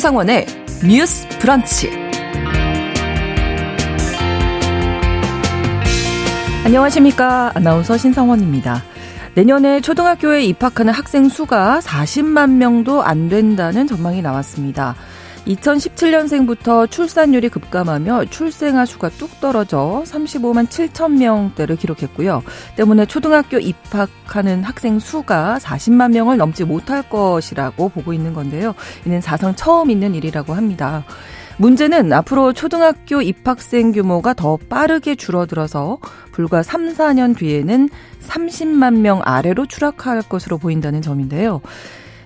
신상원의 뉴스 브런치. 안녕하십니까. 아나운서 신상원입니다. 내년에 초등학교에 입학하는 학생 수가 40만 명도 안 된다는 전망이 나왔습니다. 2017년생부터 출산율이 급감하며 출생아 수가 뚝 떨어져 35만 7천 명대를 기록했고요. 때문에 초등학교 입학하는 학생 수가 40만 명을 넘지 못할 것이라고 보고 있는 건데요. 이는 사상 처음 있는 일이라고 합니다. 문제는 앞으로 초등학교 입학생 규모가 더 빠르게 줄어들어서 불과 3, 4년 뒤에는 30만 명 아래로 추락할 것으로 보인다는 점인데요.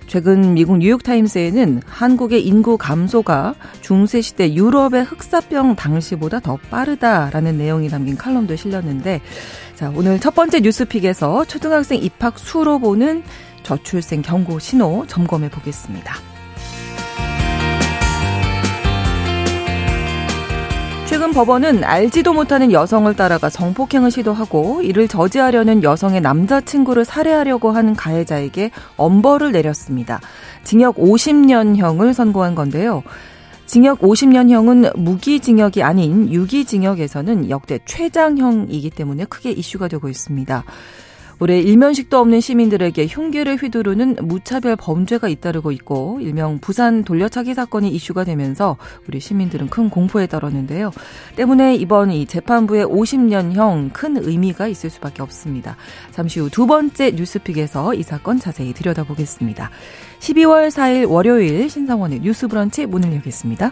최근 미국 뉴욕타임스에는 한국의 인구 감소가 중세시대 유럽의 흑사병 당시보다 더 빠르다라는 내용이 담긴 칼럼도 실렸는데, 자, 오늘 첫 번째 뉴스픽에서 초등학생 입학 수로 보는 저출생 경고 신호 점검해 보겠습니다. 최근 법원은 알지도 못하는 여성을 따라가 성폭행을 시도하고 이를 저지하려는 여성의 남자친구를 살해하려고 한 가해자에게 엄벌을 내렸습니다. 징역 50년형을 선고한 건데요. 징역 50년형은 무기징역이 아닌 유기징역에서는 역대 최장형이기 때문에 크게 이슈가 되고 있습니다. 올해 일면식도 없는 시민들에게 흉기를 휘두르는 무차별 범죄가 잇따르고 있고 일명 부산 돌려차기 사건이 이슈가 되면서 우리 시민들은 큰 공포에 떨었는데요. 때문에 이번 이 재판부의 50년형 큰 의미가 있을 수밖에 없습니다. 잠시 후 두 번째 뉴스픽에서 이 사건 자세히 들여다보겠습니다. 12월 4일 월요일 신성원의 뉴스 브런치 문을 열겠습니다.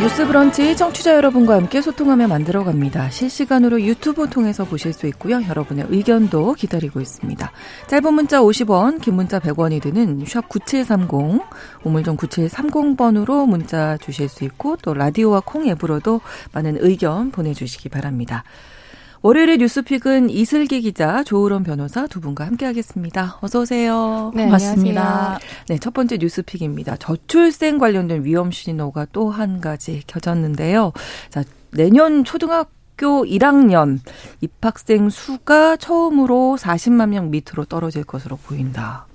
뉴스 브런치 청취자 여러분과 함께 소통하며 만들어 갑니다. 실시간으로 유튜브 통해서 보실 수 있고요. 여러분의 의견도 기다리고 있습니다. 짧은 문자 50원, 긴 문자 100원이 드는 샵 9730, 우물정 9730번으로 문자 주실 수 있고 또 라디오와 콩 앱으로도 많은 의견 보내주시기 바랍니다. 월요일의 뉴스픽은 이슬기 기자, 조으론 변호사 두 분과 함께하겠습니다. 어서 오세요. 네, 반갑습니다. 네, 첫 번째 뉴스픽입니다. 저출생 관련된 위험 신호가 또 한 가지 켜졌는데요. 자, 내년 초등학교 1학년 입학생 수가 처음으로 40만 명 밑으로 떨어질 것으로 보인다.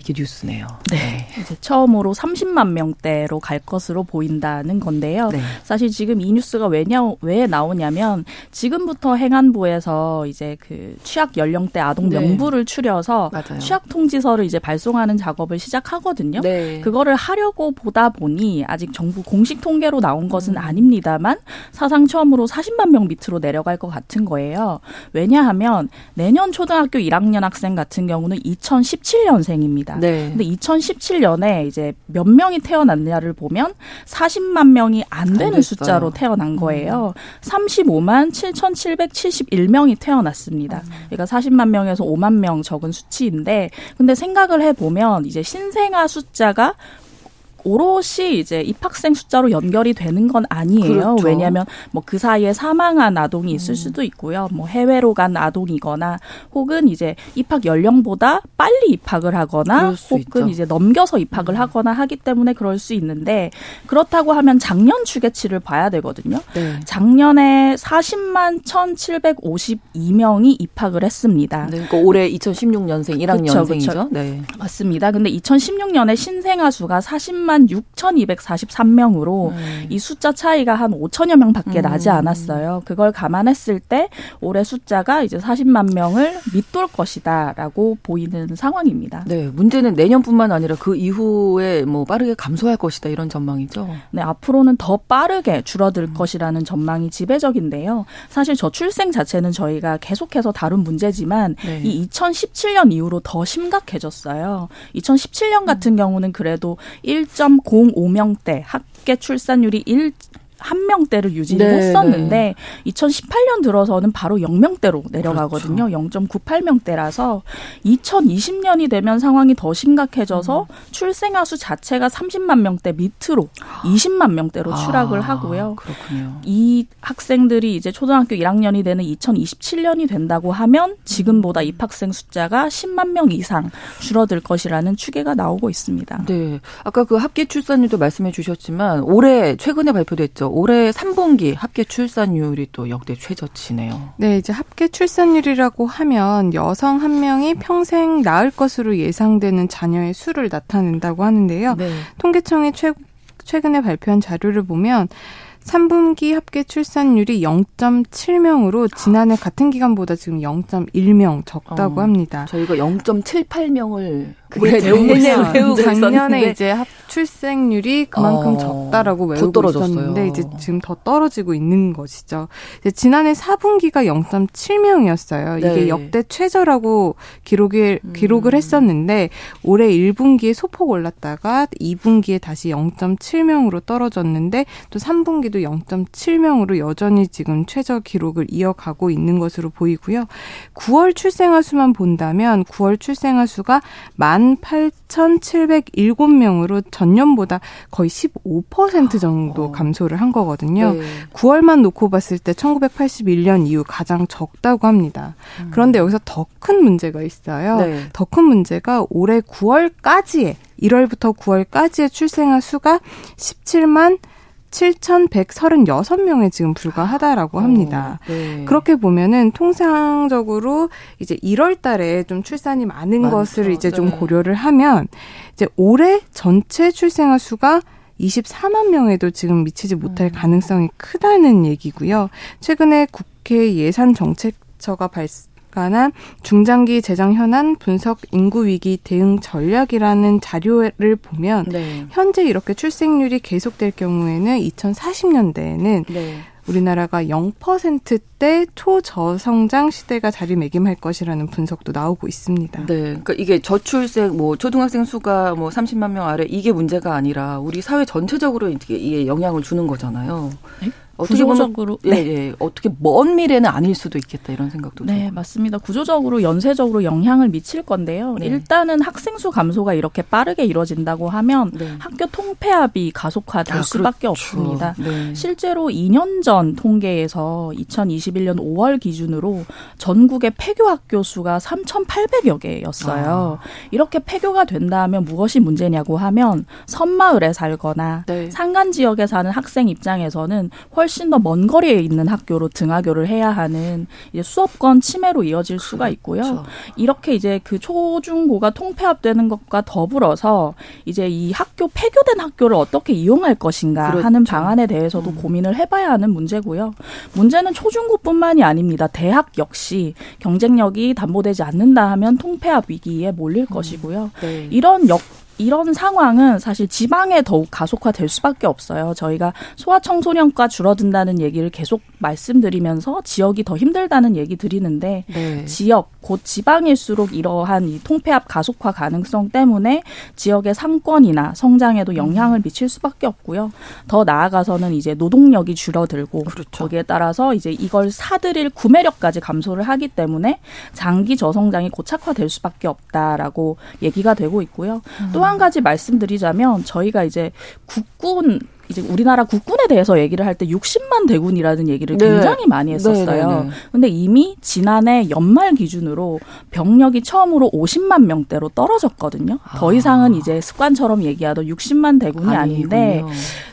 이게 뉴스네요. 네. 이제 처음으로 30만 명대로 갈 것으로 보인다는 건데요. 네. 사실 지금 이 뉴스가 왜냐, 왜 나오냐면 지금부터 행안부에서 이제 그 취약 연령대 아동 네. 명부를 추려서 맞아요. 취약 통지서를 이제 발송하는 작업을 시작하거든요. 네. 그거를 하려고 보다 보니 아직 정부 공식 통계로 나온 것은 음. 아닙니다만 사상 처음으로 40만 명 밑으로 내려갈 것 같은 거예요. 왜냐하면 내년 초등학교 1학년 학생 같은 경우는 2017년생입니다. 있습니다. 네. 근데 2017년에 이제 몇 명이 태어났냐를 보면 40만 명이 안 되는 안 숫자로 태어난 거예요. 음. 35만 7,771명이 태어났습니다. 음. 그러니까 40만 명에서 5만 명 적은 수치인데 근데 생각을 해 보면 이제 신생아 숫자가 오롯이 이제 입학생 숫자로 연결이 되는 건 아니에요. 그렇죠. 왜냐하면 뭐 그 사이에 사망한 아동이 있을 음. 수도 있고요. 뭐 해외로 간 아동이거나 혹은 이제 입학 연령보다 빨리 입학을 하거나 혹은 있죠. 이제 넘겨서 입학을 음. 하거나 하기 때문에 그럴 수 있는데 그렇다고 하면 작년 추계치를 봐야 되거든요. 네. 작년에 40만 1,752명이 입학을 했습니다. 네, 그러니까 올해 2016년생 1학년생이죠. 그쵸, 그쵸. 네. 맞습니다. 근데 2016년에 신생아 수가 40만 3만 6,243명으로 음. 이 숫자 차이가 한 5천여 명 밖에 음. 나지 않았어요. 그걸 감안했을 때 올해 숫자가 이제 40만 명을 밑돌 것이다라고 보이는 상황입니다. 네, 문제는 내년뿐만 아니라 그 이후에 뭐 빠르게 감소할 것이다 이런 전망이죠. 네, 앞으로는 더 빠르게 줄어들 음. 것이라는 전망이 지배적인데요. 사실 저출생 자체는 저희가 계속해서 다룬 문제지만 네. 이 2017년 이후로 더 심각해졌어요. 2017년 같은 음. 경우는 그래도 1. 1.05명대 합계 출산율이 1 한 명대를 유지를 네, 했었는데 네. 2018년 들어서는 바로 0명대로 내려가거든요. 그렇죠. 0.98명대라서 2020년이 되면 상황이 더 심각해져서 음. 출생아 수 자체가 30만 명대 밑으로 20만 명대로 추락을 아, 하고요. 그렇군요. 이 학생들이 이제 초등학교 1학년이 되는 2027년이 된다고 하면 지금보다 입학생 숫자가 10만 명 이상 줄어들 것이라는 추계가 나오고 있습니다. 네. 아까 그 합계 출산율도 말씀해 주셨지만 올해 최근에 발표됐죠. 올해 3분기 합계 출산율이 또 역대 최저치네요. 네, 이제 합계 출산율이라고 하면 여성 한 명이 평생 낳을 것으로 예상되는 자녀의 수를 나타낸다고 하는데요. 네. 통계청이 최, 최근에 발표한 자료를 보면 3분기 합계 출산율이 0.7명으로 지난해 같은 기간보다 지금 0.1명 적다고 어, 합니다. 저희가 0.78명을 그게 외우고 작년에 이제 합 출생률이 그만큼 어, 적다라고 외우고 있었는데 이제 지금 더 떨어지고 있는 것이죠. 지난해 4분기가 0.7명이었어요. 이게 네. 역대 최저라고 기록을 음. 기록을 했었는데 올해 1분기에 소폭 올랐다가 2분기에 다시 0.7명으로 떨어졌는데 또 3분기 도 0.7명으로 여전히 지금 최저 기록을 이어가고 있는 것으로 보이고요. 9월 출생아 수만 본다면 9월 출생아 수가 만 18,707명으로 전년보다 거의 15% 정도 어. 감소를 한 거거든요. 네. 9월만 놓고 봤을 때 1981년 이후 가장 적다고 합니다. 음. 그런데 여기서 더 큰 문제가 있어요. 네. 더큰 문제가 올해 9월까지의 1월부터 9월까지의 출생아 수가 17만 7,136명에 지금 불과하다라고 어, 합니다. 어, 네. 그렇게 보면은 통상적으로 이제 1월 달에 좀 출산이 많은 많죠. 것을 이제 좀 네. 고려를 하면 이제 올해 전체 출생아 수가 24만 명에도 지금 미치지 못할 음. 가능성이 크다는 얘기고요. 최근에 국회 예산 정책 처가 발, 관한 중장기 재정 현안 분석 인구 위기 대응 전략이라는 자료를 보면 네. 현재 이렇게 출생률이 계속될 경우에는 2040년대에는 네. 우리나라가 0%대 초저성장 시대가 자리매김할 것이라는 분석도 나오고 있습니다. 네. 그러니까 이게 저출생 뭐 초등학생 수가 뭐 30만 명 아래 이게 문제가 아니라 우리 사회 전체적으로 이게 영향을 주는 거잖아요. 네? 어떻게 구조적으로 보면, 네. 예, 예. 어떻게 먼 미래는 아닐 수도 있겠다 이런 생각도 네 들고. 맞습니다. 구조적으로 연쇄적으로 영향을 미칠 건데요. 네. 일단은 학생 수 감소가 이렇게 빠르게 이루어진다고 하면 네. 학교 통폐합이 가속화될 아, 수밖에 그렇죠. 없습니다. 네. 실제로 2년 전 통계에서 2021년 5월 기준으로 전국의 폐교 학교 수가 3,800여 개였어요. 아. 이렇게 폐교가 된다면 무엇이 문제냐고 하면 섬마을에 살거나 네. 산간 지역에 사는 학생 입장에서는 훨씬 훨씬 더 먼 거리에 있는 학교로 등하교를 해야 하는 이제 수업권 침해로 이어질 수가 그렇죠. 있고요. 그렇죠. 이렇게 이제 그 초중고가 통폐합되는 것과 더불어서 이제 이 학교 폐교된 학교를 어떻게 이용할 것인가 그렇죠. 하는 방안에 대해서도 음. 고민을 해봐야 하는 문제고요. 문제는 초중고뿐만이 아닙니다. 대학 역시 경쟁력이 담보되지 않는다 하면 통폐합 위기에 몰릴 음. 것이고요. 네. 이런 역 이런 상황은 사실 지방에 더욱 가속화될 수밖에 없어요. 저희가 소아청소년과 줄어든다는 얘기를 계속 말씀드리면서 지역이 더 힘들다는 얘기 드리는데 네. 지역 곧 지방일수록 이러한 이 통폐합 가속화 가능성 때문에 지역의 상권이나 성장에도 영향을 미칠 수밖에 없고요. 더 나아가서는 이제 노동력이 줄어들고 그렇죠. 거기에 따라서 이제 이걸 사들일 구매력까지 감소를 하기 때문에 장기 저성장이 고착화될 수밖에 없다라고 얘기가 되고 있고요. 음. 또한 가지 말씀드리자면 저희가 이제 국군 이제 우리나라 국군에 대해서 얘기를 할 때 60만 대군이라는 얘기를 네. 굉장히 많이 했었어요. 네, 네, 네, 근데 이미 지난해 연말 기준으로 병력이 처음으로 50만 명대로 떨어졌거든요. 아. 더 이상은 이제 습관처럼 얘기하던 60만 대군이 아니군요. 아닌데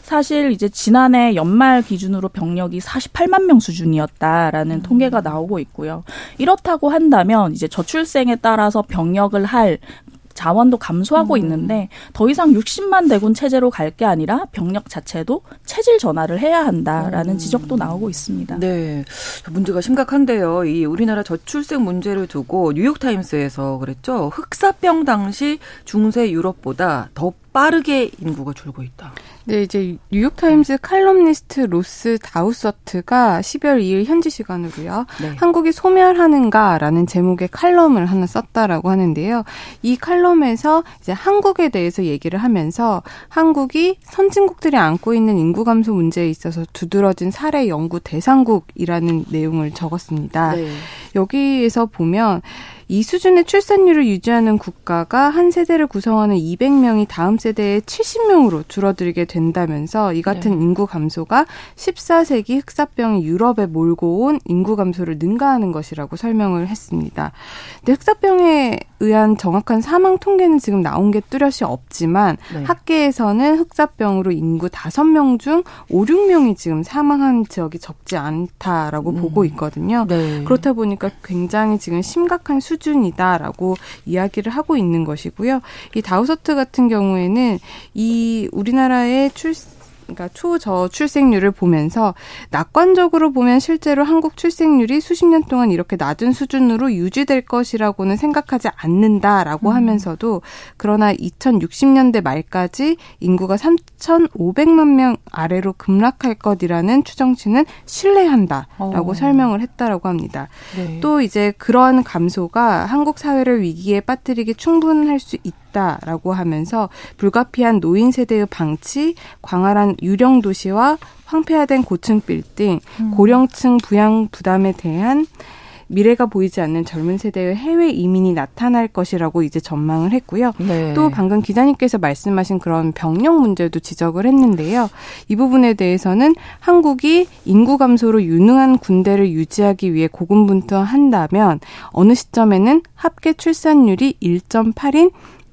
사실 이제 지난해 연말 기준으로 병력이 48만 명 수준이었다라는 음. 통계가 나오고 있고요. 이렇다고 한다면 이제 저출생에 따라서 병력을 할 자원도 감소하고 음. 있는데 더 이상 60만 대군 체제로 갈 게 아니라 병력 자체도 체질 전환을 해야 한다라는 음. 지적도 나오고 있습니다. 네. 문제가 심각한데요. 이 우리나라 저출생 문제를 두고 뉴욕타임스에서 그랬죠. 흑사병 당시 중세 유럽보다 더 빠르게 인구가 줄고 있다. 네, 이제 뉴욕타임즈 칼럼니스트 로스 다우서트가 12월 2일 현지 시간으로요. 네. 한국이 소멸하는가라는 제목의 칼럼을 하나 썼다라고 하는데요. 이 칼럼에서 이제 한국에 대해서 얘기를 하면서 한국이 선진국들이 안고 있는 인구 감소 문제에 있어서 두드러진 사례 연구 대상국이라는 내용을 적었습니다. 네. 여기에서 보면 이 수준의 출산율을 유지하는 국가가 한 세대를 구성하는 200명이 다음 세대의 70명으로 줄어들게 된다면서 이 같은 네. 인구 감소가 14세기 흑사병이 유럽에 몰고 온 인구 감소를 능가하는 것이라고 설명을 했습니다. 근데 흑사병에 의한 정확한 사망 통계는 지금 나온 게 뚜렷이 없지만 네. 학계에서는 흑사병으로 인구 5명 중 5, 6명이 지금 사망한 지역이 적지 않다라고 음. 보고 있거든요. 네. 그렇다 보니까 굉장히 지금 심각한 수 수준이다라고 이야기를 하고 있는 것이고요. 이 다우서트 같은 경우에는 이 우리나라의 출 그러니까 초저 출생률을 보면서 낙관적으로 보면 실제로 한국 출생률이 수십 년 동안 이렇게 낮은 수준으로 유지될 것이라고는 생각하지 않는다라고 음. 하면서도 그러나 2060년대 말까지 인구가 3,500만 명 아래로 급락할 것이라는 추정치는 신뢰한다라고 어. 설명을 했다라고 합니다. 네. 또 이제 그런 감소가 한국 사회를 위기에 빠뜨리기 충분할 수 있다. 있다라고 하면서 불가피한 노인 세대의 방치, 광활한 유령 도시와 황폐화된 고층 빌딩, 음. 고령층 부양 부담에 대한 미래가 보이지 않는 젊은 세대의 해외 이민이 나타날 것이라고 이제 전망을 했고요. 네. 또 방금 기자님께서 말씀하신 그런 병력 문제도 지적을 했는데요. 이 부분에 대해서는 한국이 인구 감소로 유능한 군대를 유지하기 위해 고군분투한다면 어느 시점에는 합계 출산율이 1.8인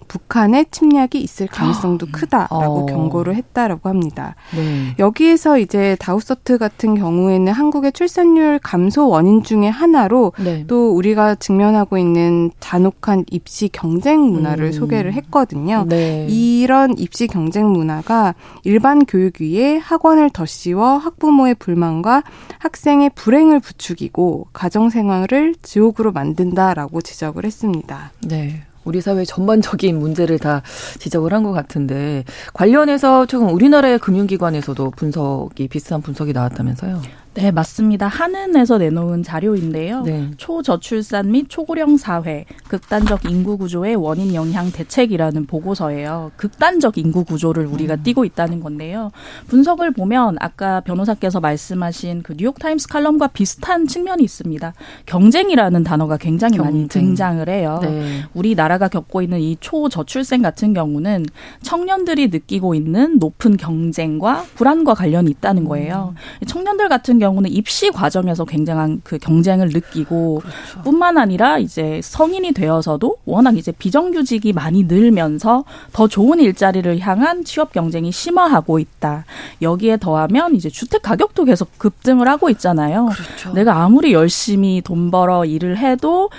북한의 침략이 있을 가능성도 크다라고 어. 경고를 했다라고 합니다. 네. 여기에서 이제 다우서트 같은 경우에는 한국의 출산율 감소 원인 중에 하나로 네. 또 우리가 직면하고 있는 잔혹한 입시 경쟁 문화를 음. 소개를 했거든요. 네. 이런 입시 경쟁 문화가 일반 교육 위에 학원을 더 씌워 학부모의 불만과 학생의 불행을 부추기고 가정 생활을 지옥으로 만든다라고 지적을 했습니다. 네. 우리 사회 전반적인 문제를 다 지적을 한 것 같은데 관련해서 최근 우리나라의 금융기관에서도 분석이 비슷한 분석이 나왔다면서요? 네, 맞습니다. 한은에서 내놓은 자료인데요. 네. 초저출산 및 초고령 사회, 극단적 인구 구조의 원인 영향 대책이라는 보고서예요. 극단적 인구 구조를 우리가 음. 띄고 있다는 건데요. 분석을 보면 아까 변호사께서 말씀하신 그 뉴욕 타임스 칼럼과 비슷한 측면이 있습니다. 경쟁이라는 단어가 굉장히 경쟁. 많이 등장을 해요. 네. 우리나라가 겪고 있는 이 초저출생 같은 경우는 청년들이 느끼고 있는 높은 경쟁과 불안과 관련이 있다는 거예요. 음. 청년들 같은 경우 는 입시 과정에서 굉장한 그 경쟁을 느끼고 그렇죠. 뿐만 아니라 이제 성인이 되어서도 워낙 이제 비정규직이 많이 늘면서 더 좋은 일자리를 향한 취업 경쟁이 심화하고 있다. 여기에 더하면 이제 주택 가격도 계속 급등을 하고 있잖아요. 그렇죠. 내가 아무리 열심히 돈 벌어 일을 해도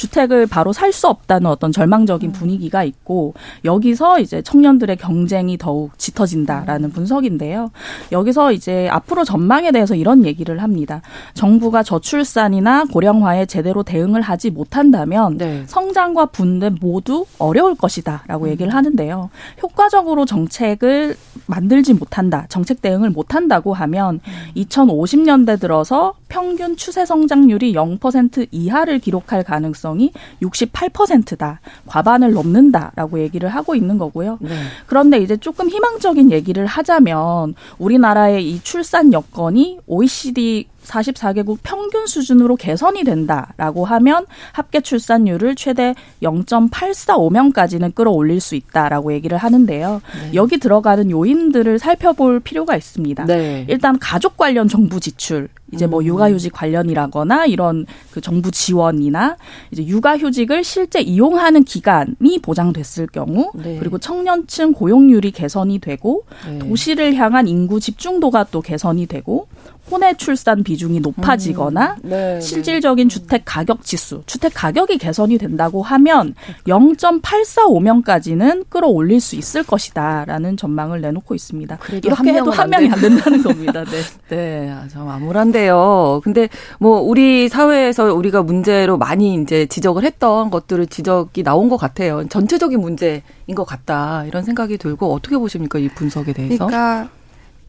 주택을 바로 살 수 없다는 어떤 절망적인 음. 분위기가 있고 여기서 이제 청년들의 경쟁이 더욱 짙어진다라는 음. 분석인데요. 여기서 이제 앞으로 전망에 대해서 이런 얘기를 합니다. 정부가 저출산이나 고령화에 제대로 대응을 하지 못한다면 네. 성장과 분배 모두 어려울 것이다라고 음. 얘기를 하는데요. 효과적으로 정책을 만들지 못한다, 정책 대응을 못한다고 하면 2050년대 들어서 평균 추세 성장률이 0% 이하를 기록할 가능성 이 68%다. 과반을 넘는다라고 얘기를 하고 있는 거고요. 네. 그런데 이제 조금 희망적인 얘기를 하자면 우리나라의 이 출산 여건이 OECD 44개국 평균 수준으로 개선이 된다라고 하면 합계 출산율을 최대 0.845명까지는 끌어올릴 수 있다라고 얘기를 하는데요. 네. 여기 들어가는 요인들을 살펴볼 필요가 있습니다. 네. 일단 가족 관련 정부 지출 이제 뭐 음. 육아휴직 관련이라거나 이런 그 정부 지원이나 이제 육아휴직을 실제 이용하는 기간이 보장됐을 경우 네. 그리고 청년층 고용률이 개선이 되고 네. 도시를 향한 인구 집중도가 또 개선이 되고 혼외 출산 비중이 높아지거나 음. 네, 네. 실질적인 주택 가격 지수, 주택 가격이 개선이 된다고 하면 0.845명까지는 끌어올릴 수 있을 것이다라는 전망을 내놓고 있습니다. 이렇게 해도 한 명이 안 된다는 겁니다. 네. 네, 좀 암울한데요. 근데 뭐 우리 사회에서 우리가 문제로 많이 이제 지적을 했던 것들을 지적이 나온 것 같아요. 전체적인 문제인 것 같다 이런 생각이 들고 어떻게 보십니까 이 분석에 대해서? 그러니까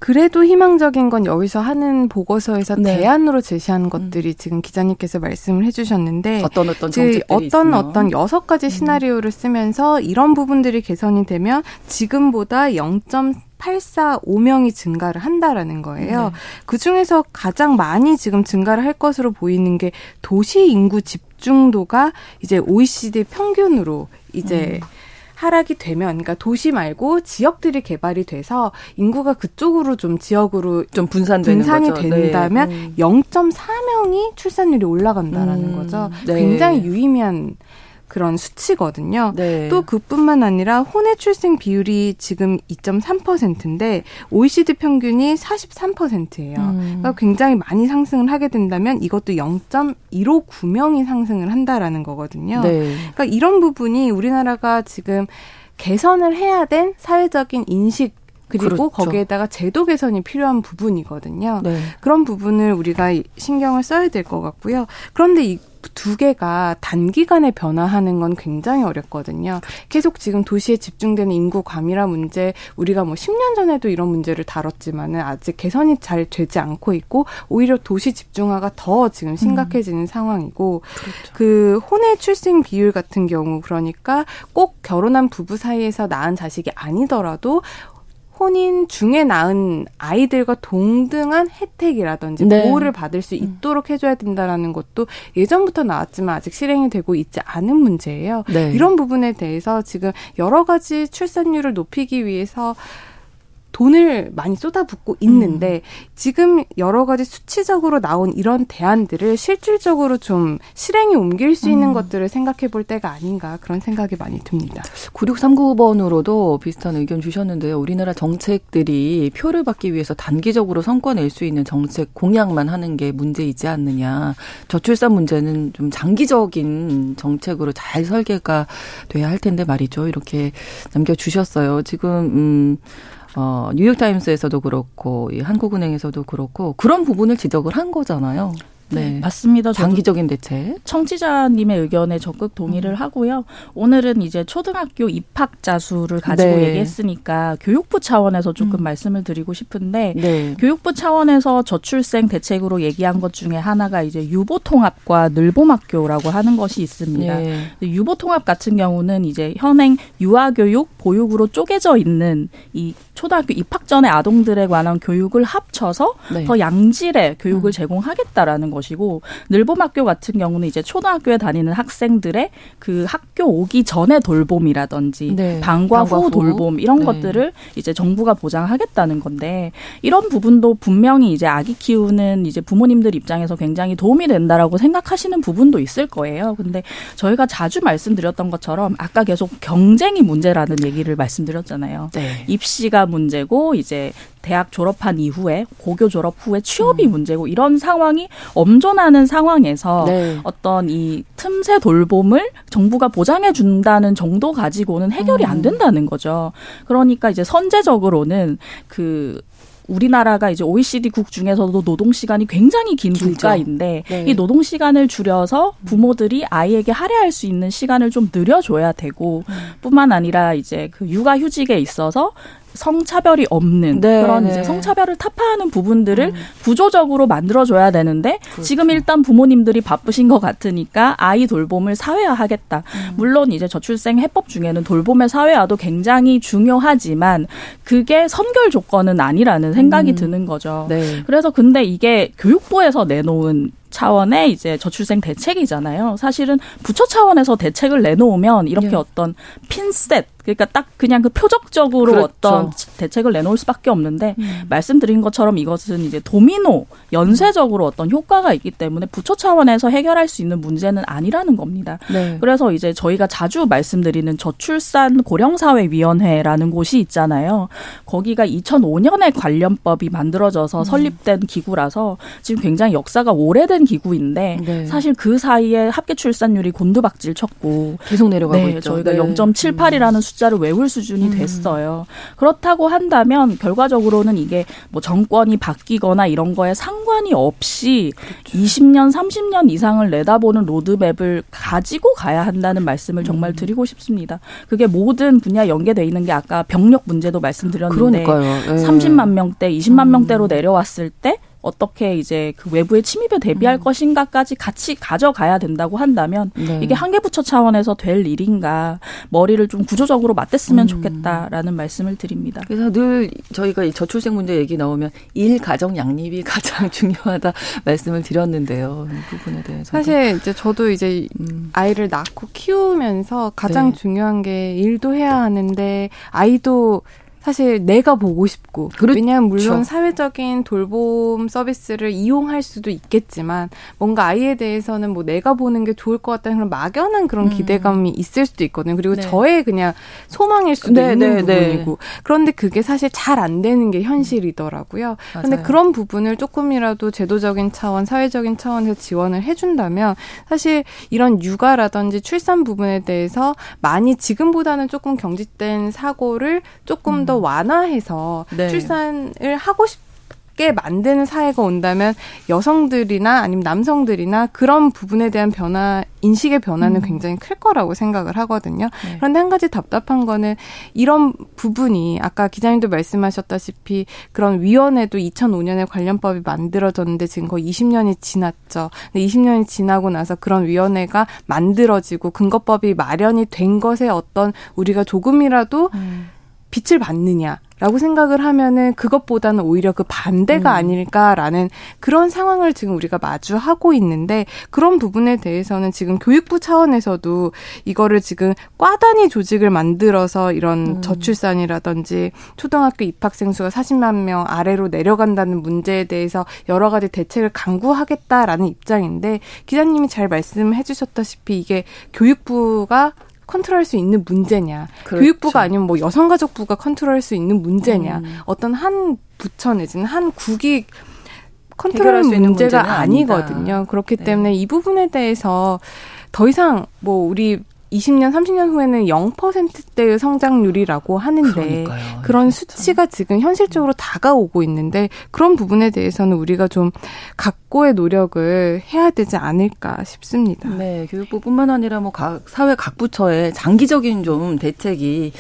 그래도 희망적인 건 여기서 하는 보고서에서 네. 대안으로 제시한 음. 것들이 지금 기자님께서 말씀을 해주셨는데 어떤 어떤 그 어떤 있으면. 어떤 여섯 가지 음. 시나리오를 쓰면서 이런 부분들이 개선이 되면 지금보다 0. 845명이 증가를 한다라는 거예요. 네. 그 중에서 가장 많이 지금 증가를 할 것으로 보이는 게 도시 인구 집중도가 이제 OECD 평균으로 이제 음. 하락이 되면 그러니까 도시 말고 지역들이 개발이 돼서 인구가 그쪽으로 좀 지역으로 좀 분산되는 분산이 거죠. 네. 된다면 네. 음. 0.4명이 출산율이 올라간다라는 음. 거죠. 네. 굉장히 유의미한 그런 수치거든요. 네. 또 그뿐만 아니라 혼외 출생 비율이 지금 2.3%인데 OECD 평균이 43%예요. 음. 그러니까 굉장히 많이 상승을 하게 된다면 이것도 0.159명이 상승을 한다라는 거거든요. 네. 그러니까 이런 부분이 우리나라가 지금 개선을 해야 된 사회적인 인식 그리고 그렇죠. 거기에다가 제도 개선이 필요한 부분이거든요. 네. 그런 부분을 우리가 신경을 써야 될 것 같고요. 그런데 이두 개가 단기간에 변화하는 건 굉장히 어렵거든요. 계속 지금 도시에 집중되는 인구 과밀화 문제, 우리가 뭐 10년 전에도 이런 문제를 다뤘지만은 아직 개선이 잘 되지 않고 있고 오히려 도시 집중화가 더 지금 심각해지는 음. 상황이고 그렇죠. 그 혼외 출생 비율 같은 경우 그러니까 꼭 결혼한 부부 사이에서 낳은 자식이 아니더라도 혼인 중에 낳은 아이들과 동등한 혜택이라든지 네. 보호를 받을 수 음. 있도록 해줘야 된다라는 것도 예전부터 나왔지만 아직 실행이 되고 있지 않은 문제예요. 네. 이런 부분에 대해서 지금 여러 가지 출산율을 높이기 위해서 돈을 많이 쏟아붓고 있는데 음. 지금 여러 가지 수치적으로 나온 이런 대안들을 실질적으로 좀 실행에 옮길 수 있는 음. 것들을 생각해 볼 때가 아닌가 그런 생각이 많이 듭니다. 9639번으로도 비슷한 의견 주셨는데요. 우리나라 정책들이 표를 받기 위해서 단기적으로 성과 낼 수 있는 정책 공약만 하는 게 문제이지 않느냐. 저출산 문제는 좀 장기적인 정책으로 잘 설계가 돼야 할 텐데 말이죠. 이렇게 남겨 주셨어요. 지금, 음, 어, 뉴욕타임스에서도 그렇고, 이 한국은행에서도 그렇고, 그런 부분을 지적을 한 거잖아요. 네. 네, 맞습니다. 장기적인 대책. 청취자님의 의견에 적극 동의를 음. 하고요. 오늘은 이제 초등학교 입학자 수를 가지고 네. 얘기했으니까 교육부 차원에서 조금 음. 말씀을 드리고 싶은데 네. 교육부 차원에서 저출생 대책으로 얘기한 것 중에 하나가 이제 유보통합과 늘봄학교라고 하는 것이 있습니다. 네. 유보통합 같은 경우는 이제 현행 유아교육, 보육으로 쪼개져 있는 이 초등학교 입학 전에 아동들에 관한 교육을 합쳐서 네. 더 양질의 교육을 음. 제공하겠다라는 것 이고 늘봄학교 같은 경우는 이제 초등학교에 다니는 학생들의 그 학교 오기 전에 돌봄이라든지 네. 방과, 방과 후, 후, 돌봄 이런 네. 것들을 이제 정부가 보장하겠다는 건데 이런 부분도 분명히 이제 아기 키우는 이제 부모님들 입장에서 굉장히 도움이 된다라고 생각하시는 부분도 있을 거예요. 근데 저희가 자주 말씀드렸던 것처럼 아까 계속 경쟁이 문제라는 얘기를 말씀드렸잖아요. 네. 입시가 문제고 이제 대학 졸업한 이후에 고교 졸업 후에 취업이 음. 문제고 이런 상황이 엄존하는 상황에서 네. 어떤 이 틈새 돌봄을 정부가 보장해 준다는 정도 가지고는 해결이 음. 안 된다는 거죠. 그러니까 이제 선제적으로는 그 우리나라가 이제 OECD 국 중에서도 노동 시간이 굉장히 긴 길죠. 국가인데 네. 이 노동 시간을 줄여서 부모들이 아이에게 할애할 수 있는 시간을 좀 늘려줘야 되고 음. 뿐만 아니라 이제 그 육아 휴직에 있어서 성차별이 없는 네, 그런 네. 이제 성차별을 타파하는 부분들을 음. 구조적으로 만들어줘야 되는데 그렇죠. 지금 일단 부모님들이 바쁘신 것 같으니까 아이 돌봄을 사회화하겠다. 음. 물론 이제 저출생 해법 중에는 돌봄의 사회화도 굉장히 중요하지만 그게 선결 조건은 아니라는 생각이 음. 드는 거죠. 네. 그래서 근데 이게 교육부에서 내놓은 차원의 이제 저출생 대책이잖아요. 사실은 부처 차원에서 대책을 내놓으면 이렇게 예. 어떤 핀셋 그러니까 딱 그냥 그 표적적으로 그렇죠. 어떤 대책을 내놓을 수밖에 없는데 음. 말씀드린 것처럼 이것은 이제 도미노 연쇄적으로 어떤 효과가 있기 때문에 부처 차원에서 해결할 수 있는 문제는 아니라는 겁니다. 네. 그래서 이제 저희가 자주 말씀드리는 저출산 고령사회위원회라는 곳이 있잖아요. 거기가 2005년에 관련법이 만들어져서 음. 설립된 기구라서 지금 굉장히 역사가 오래된 기구인데 네. 사실 그 사이에 합계 출산율이 곤두박질 쳤고 계속 내려가고 네, 있죠. 저희가 네. 0.78이라는 음. 숫자를 외울 수준이 음. 됐어요. 그렇다고 한다면 결과적으로는 이게 뭐 정권이 바뀌거나 이런 거에 상관이 없이 그렇죠. 20년, 30년 이상을 내다보는 로드맵을 가지고 가야 한다는 말씀을 정말 음. 드리고 싶습니다. 그게 모든 분야 연계돼 있는 게 아까 병력 문제도 말씀드렸는데 그러니까요. 예. 30만 명대, 20만 음. 명대로 내려왔을 때 어떻게 이제 그 외부의 침입에 대비할 음. 것인가까지 같이 가져가야 된다고 한다면 네. 이게 한계부처 차원에서 될 일인가 머리를 좀 구조적으로 맞댔으면 음. 좋겠다라는 말씀을 드립니다. 그래서 늘 저희가 이 저출생 문제 얘기 나오면 일 가정 양립이 가장 중요하다 말씀을 드렸는데요. 이 부분에 대해서 사실 이제 저도 이제 음. 아이를 낳고 키우면서 가장 네. 중요한 게 일도 해야 하는데 아이도 사실 내가 보고 싶고 그렇죠. 왜냐하면 물론 사회적인 돌봄 서비스를 이용할 수도 있겠지만 뭔가 아이에 대해서는 뭐 내가 보는 게 좋을 것 같다는 그런 막연한 그런 음. 기대감이 있을 수도 있거든요. 그리고 네. 저의 그냥 소망일 수도 네, 있는 네, 네. 부분이고 그런데 그게 사실 잘 안 되는 게 현실이더라고요. 그런데 그런 부분을 조금이라도 제도적인 차원, 사회적인 차원에서 지원을 해준다면 사실 이런 육아라든지 출산 부분에 대해서 많이 지금보다는 조금 경직된 사고를 조금 음. 더 완화해서 네. 출산을 하고 싶게 만드는 사회가 온다면 여성들이나 아니면 남성들이나 그런 부분에 대한 변화 인식의 변화는 음. 굉장히 클 거라고 생각을 하거든요. 네. 그런데 한 가지 답답한 거는 이런 부분이 아까 기자님도 말씀하셨다시피 그런 위원회도 2005년에 관련법이 만들어졌는데 지금 거의 20년이 지났죠. 근데 20년이 지나고 나서 그런 위원회가 만들어지고 근거법이 마련이 된 것에 어떤 우리가 조금이라도 음. 빛을 받느냐라고 생각을 하면은 그것보다는 오히려 그 반대가 음. 아닐까라는 그런 상황을 지금 우리가 마주하고 있는데 그런 부분에 대해서는 지금 교육부 차원에서도 이거를 지금 과 단위 조직을 만들어서 이런 음. 저출산이라든지 초등학교 입학생 수가 40만 명 아래로 내려간다는 문제에 대해서 여러 가지 대책을 강구하겠다라는 입장인데 기자님이 잘 말씀해 주셨다시피 이게 교육부가 컨트롤할 수 있는 문제냐. 그렇죠. 교육부가 아니면 뭐 여성가족부가 컨트롤할 수 있는 문제냐. 음. 어떤 한 부처 내지는 한 국이 컨트롤할 수 있는 문제가 아니거든요. 아니다. 그렇기 네. 때문에 이 부분에 대해서 더 이상 뭐 우리 20년, 30년 후에는 0%대의 성장률이라고 하는데 그러니까요. 그런 그렇죠. 수치가 지금 현실적으로 다가오고 있는데 그런 부분에 대해서는 우리가 좀 각고의 노력을 해야 되지 않을까 싶습니다. 네, 교육부뿐만 아니라 뭐 각 사회 각 부처의 장기적인 좀 대책이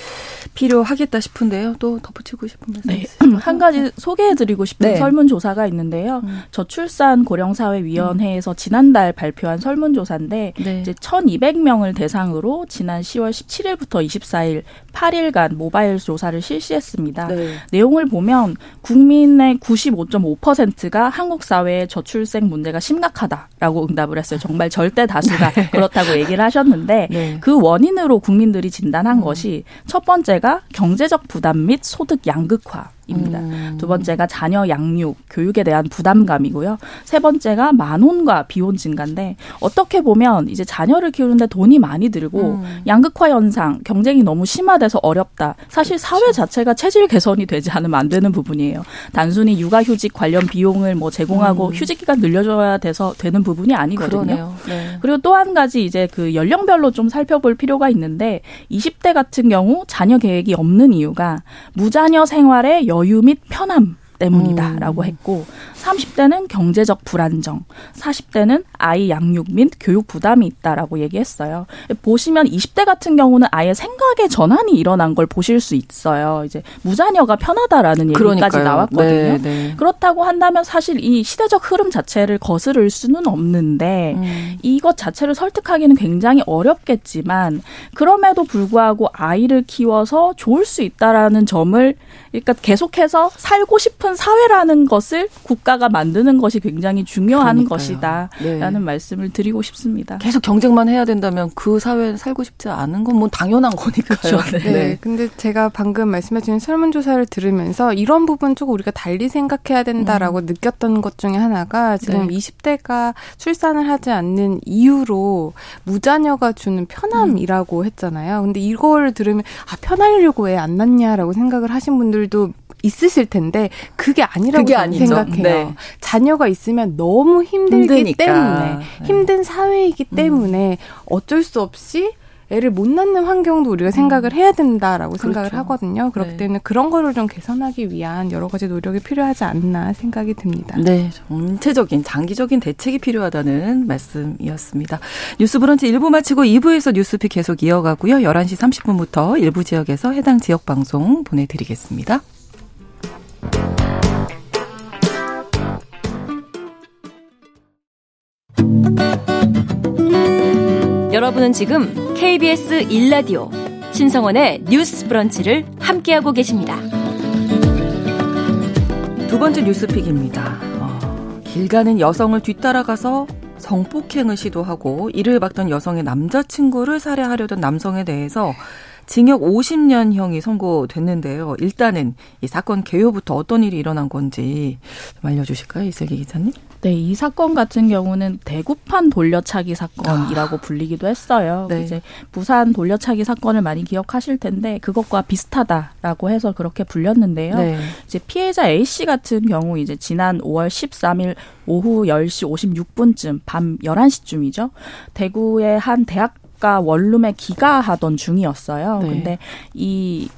필요하겠다 싶은데요. 또 덧붙이고 싶은 말씀 네. 한 가지 소개해드리고 싶은 네. 설문조사가 있는데요. 음. 저출산 고령사회위원회에서 지난달 발표한 설문조사인데 네. 이제 1,200명을 대상으로 대상으로 지난 10월 17일부터 24일 8일간 모바일 조사를 실시했습니다. 네. 내용을 보면 국민의 95.5%가 한국 사회의 저출생 문제가 심각하다라고 응답을 했어요. 정말 절대 다수가 네. 그렇다고 얘기를 하셨는데 네. 그 원인으로 국민들이 진단한 음. 것이 첫 번째가 경제적 부담 및 소득 양극화 입니다. 음. 두 번째가 자녀 양육, 교육에 대한 부담감이고요. 세 번째가 만혼과 비혼 증가인데 어떻게 보면 이제 자녀를 키우는데 돈이 많이 들고 음. 양극화 현상, 경쟁이 너무 심화돼서 어렵다. 사실 그렇죠. 사회 자체가 체질 개선이 되지 않으면 안 되는 부분이에요. 단순히 육아 휴직 관련 비용을 뭐 제공하고 음. 휴직 기간 늘려줘야 돼서 되는 부분이 아니거든요. 네. 그리고 또 한 가지 이제 그 연령별로 좀 살펴볼 필요가 있는데 20대 같은 경우 자녀 계획이 없는 이유가 무자녀 생활에 여유 및 편함 때문이다라고 음. 했고 30대는 경제적 불안정, 40대는 아이 양육 및 교육 부담이 있다라고 얘기했어요. 보시면 20대 같은 경우는 아예 생각의 전환이 일어난 걸 보실 수 있어요. 이제 무자녀가 편하다라는 얘기까지 그러니까요. 나왔거든요. 네, 네. 그렇다고 한다면 사실 이 시대적 흐름 자체를 거스를 수는 없는데 음. 이것 자체를 설득하기는 굉장히 어렵겠지만 그럼에도 불구하고 아이를 키워서 좋을 수 있다라는 점을 그러니까 계속해서 살고 싶은 사회라는 것을 국가 국가가 만드는 것이 굉장히 중요한 그러니까요. 것이다라는 네. 말씀을 드리고 싶습니다. 계속 경쟁만 해야 된다면 그 사회에 살고 싶지 않은 건 뭐 당연한 거니까요. 그렇죠. 네. 네. 근데 제가 방금 말씀해 주신 설문조사를 들으면서 이런 부분 조금 우리가 달리 생각해야 된다라고 음. 느꼈던 것 중에 하나가 지금 네. 20대가 출산을 하지 않는 이유로 무자녀가 주는 편함이라고 음. 했잖아요. 근데 이걸 들으면 아 편하려고 왜안 낳냐라고 생각을 하신 분들도 있으실 텐데 그게 아니라고 그게 생각해요. 네. 자녀가 있으면 너무 힘들기 힘드니까. 때문에 네. 힘든 사회이기 음. 때문에 어쩔 수 없이 애를 못 낳는 환경도 우리가 생각을 음. 해야 된다라고 그렇죠. 생각을 하거든요. 그렇기 네. 때문에 그런 거를 좀 개선하기 위한 여러 가지 노력이 필요하지 않나 생각이 듭니다. 네, 전체적인 장기적인 대책이 필요하다는 말씀이었습니다. 뉴스 브런치 1부 마치고 2부에서 뉴스픽 계속 이어가고요. 11시 30분부터 일부 지역에서 해당 지역 방송 보내 드리겠습니다. 여러분은 지금 KBS 1라디오 신성원의 뉴스 브런치를 함께하고 계십니다. 두 번째 뉴스픽입니다. 어, 길 가는 여성을 뒤따라가서 성폭행을 시도하고 이를 받던 여성의 남자친구를 살해하려던 남성에 대해서 징역 50년형이 선고됐는데요. 일단은 이 사건 개요부터 어떤 일이 일어난 건지 좀 알려주실까요, 이슬기 기자님? 네, 이 사건 같은 경우는 대구판 돌려차기 사건이라고 아. 불리기도 했어요. 네. 이제 부산 돌려차기 사건을 많이 기억하실 텐데 그것과 비슷하다라고 해서 그렇게 불렸는데요. 네. 이제 피해자 A 씨 같은 경우 이제 지난 5월 13일 오후 10시 56분쯤 밤 11시쯤이죠. 대구의 한 대학 작가 원룸에 기가하던 중이었어요. 네. 근데 이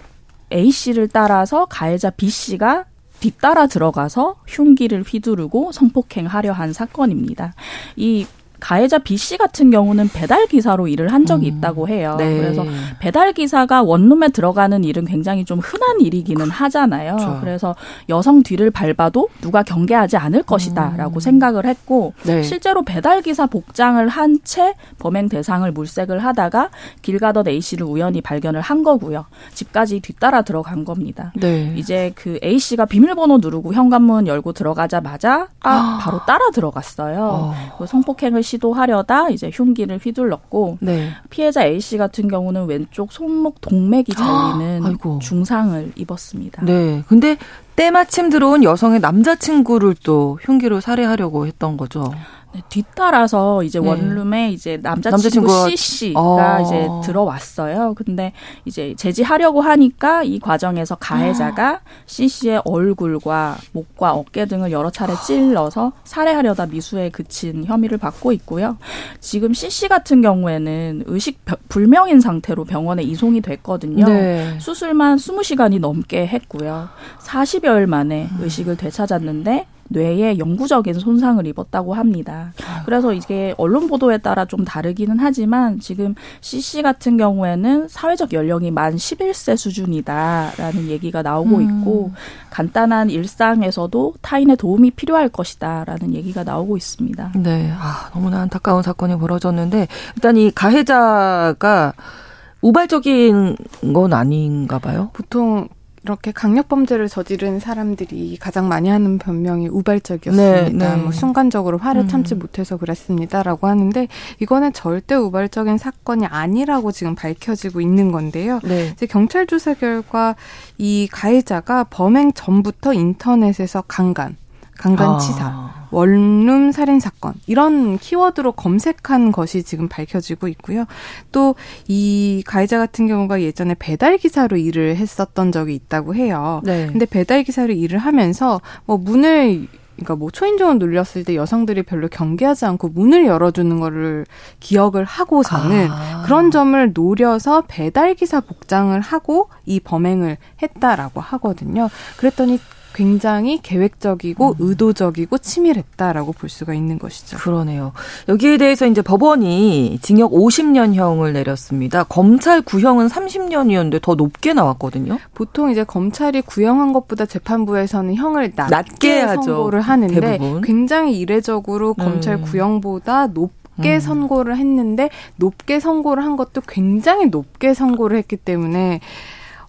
A 씨를 따라서 가해자 B 씨가 뒤따라 들어가서 흉기를 휘두르고 성폭행하려 한 사건입니다. 이 가해자 B 씨 같은 경우는 배달 기사로 일을 한 적이 음. 있다고 해요. 네. 그래서 배달 기사가 원룸에 들어가는 일은 굉장히 좀 흔한 일이기는 하잖아요. 그렇죠. 그래서 여성 뒤를 밟아도 누가 경계하지 않을 것이다라고 음. 생각을 했고 네. 실제로 배달 기사 복장을 한 채 범행 대상을 물색을 하다가 길 가던 A 씨를 우연히 발견을 한 거고요. 집까지 뒤따라 들어간 겁니다. 네. 이제 그 A 씨가 비밀번호 누르고 현관문 열고 들어가자마자 아, 바로 따라 들어갔어요. 어. 성폭행을 시도하려다 이제 흉기를 휘둘렀고 네. 피해자 A 씨 같은 경우는 왼쪽 손목 동맥이 잘리는 아, 중상을 입었습니다. 네. 근데 때마침 들어온 여성의 남자친구를 또 흉기로 살해하려고 했던 거죠. 네, 뒤따라서 이제 네. 원룸에 이제 남자친구, 남자친구 C 씨가 어. 이제 들어왔어요. 근데 이제 제지하려고 하니까 이 과정에서 가해자가 아. C 씨의 얼굴과 목과 어깨 등을 여러 차례 찔러서 살해하려다 미수에 그친 혐의를 받고 있고요. 지금 C 씨 같은 경우에는 의식 불명인 상태로 병원에 이송이 됐거든요. 네. 수술만 20시간이 넘게 했고요. 40여일 만에 의식을 되찾았는데 뇌에 영구적인 손상을 입었다고 합니다. 그래서 이게 언론 보도에 따라 좀 다르기는 하지만 지금 CC 같은 경우에는 사회적 연령이 만 11세 수준이다라는 얘기가 나오고 음. 있고 간단한 일상에서도 타인의 도움이 필요할 것이다라는 얘기가 나오고 있습니다. 네. 아, 너무나 안타까운 사건이 벌어졌는데 일단 이 가해자가 우발적인 건 아닌가 봐요. 보통 이렇게 강력 범죄를 저지른 사람들이 가장 많이 하는 변명이 우발적이었습니다. 네, 네. 뭐 순간적으로 화를 음. 참지 못해서 그랬습니다라고 하는데 이거는 절대 우발적인 사건이 아니라고 지금 밝혀지고 있는 건데요. 네. 이제 경찰 조사 결과 이 가해자가 범행 전부터 인터넷에서 강간, 강간 치사, 아. 원룸 살인 사건 이런 키워드로 검색한 것이 지금 밝혀지고 있고요. 또 이 가해자 같은 경우가 예전에 배달 기사로 일을 했었던 적이 있다고 해요. 네. 근데 배달 기사로 일을 하면서 뭐 문을 그러니까 뭐 초인종을 눌렸을 때 여성들이 별로 경계하지 않고 문을 열어주는 거를 기억을 하고서는 아. 그런 점을 노려서 배달 기사 복장을 하고 이 범행을 했다라고 하거든요. 그랬더니 굉장히 계획적이고 음. 의도적이고 치밀했다라고 볼 수가 있는 것이죠. 그러네요. 여기에 대해서 이제 법원이 징역 50년형을 내렸습니다. 검찰 구형은 30년이었는데 더 높게 나왔거든요. 보통 이제 검찰이 구형한 것보다 재판부에서는 형을 낮게, 낮게 선고를 하는데 대부분. 굉장히 이례적으로 검찰 음. 구형보다 높 높게 음. 선고를 했는데 높게 선고를 한 것도 굉장히 높게 선고를 했기 때문에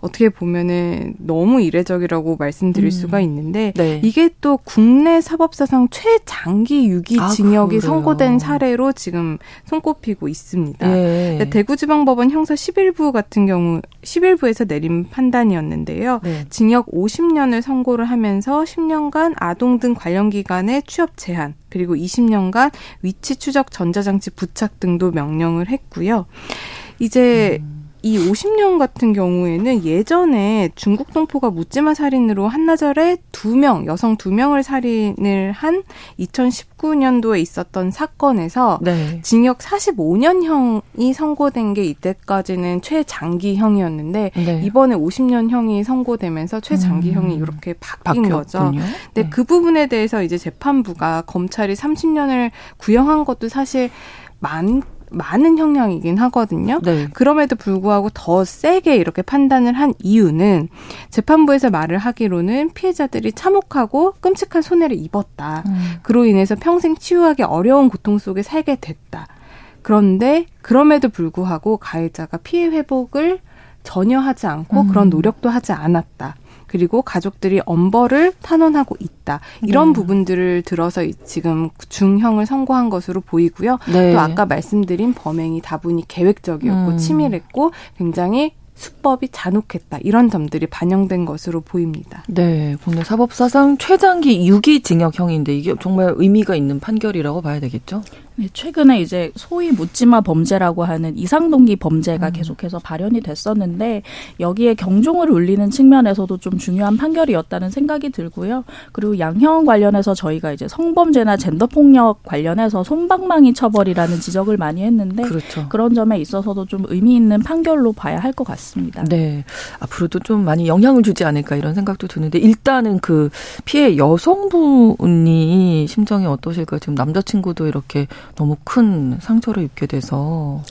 어떻게 보면은 너무 이례적이라고 말씀드릴 음. 수가 있는데 네. 이게 또 국내 사법사상 최장기 유기징역이 아, 선고된 사례로 지금 손꼽히고 있습니다. 네. 대구지방법원 형사 11부 같은 경우 11부에서 내린 판단이었는데요. 네. 징역 50년을 선고를 하면서 10년간 아동 등 관련 기관의 취업 제한 그리고 20년간 위치 추적 전자장치 부착 등도 명령을 했고요. 이제 음. 이 50년 같은 경우에는 예전에 중국 동포가 묻지마 살인으로 한나절에 두 명, 여성 두 명을 살인을 한 2019년도에 있었던 사건에서 네. 징역 45년형이 선고된 게 이때까지는 최장기형이었는데 네. 이번에 50년형이 선고되면서 최장기형이 음. 이렇게 바뀐 바뀌었군요. 거죠. 근데 네. 그 부분에 대해서 이제 재판부가 검찰이 30년을 구형한 것도 사실 많 많은 형량이긴 하거든요. 네. 그럼에도 불구하고 더 세게 이렇게 판단을 한 이유는 재판부에서 말을 하기로는 피해자들이 참혹하고 끔찍한 손해를 입었다. 음. 그로 인해서 평생 치유하기 어려운 고통 속에 살게 됐다. 그런데 그럼에도 불구하고 가해자가 피해 회복을 전혀 하지 않고 음. 그런 노력도 하지 않았다. 그리고 가족들이 엄벌을 탄원하고 있다. 이런 네. 부분들을 들어서 지금 중형을 선고한 것으로 보이고요. 네. 또 아까 말씀드린 범행이 다분히 계획적이었고 음. 치밀했고 굉장히 수법이 잔혹했다. 이런 점들이 반영된 것으로 보입니다. 네. 국내 사법 사상 최장기 유기징역형인데 이게 정말 의미가 있는 판결이라고 봐야 되겠죠? 네, 최근에 이제 소위 묻지마 범죄라고 하는 이상동기 범죄가 음. 계속해서 발현이 됐었는데 여기에 경종을 울리는 측면에서도 좀 중요한 판결이었다는 생각이 들고요. 그리고 양형 관련해서 저희가 이제 성범죄나 젠더 폭력 관련해서 손방망이 처벌이라는 지적을 많이 했는데 그렇죠. 그런 점에 있어서도 좀 의미 있는 판결로 봐야 할 것 같습니다. 네. 앞으로도 좀 많이 영향을 주지 않을까 이런 생각도 드는데 일단은 그 피해 여성분이 심정이 어떠실까 지금 남자친구도 이렇게 너무 큰 상처를 입게 돼서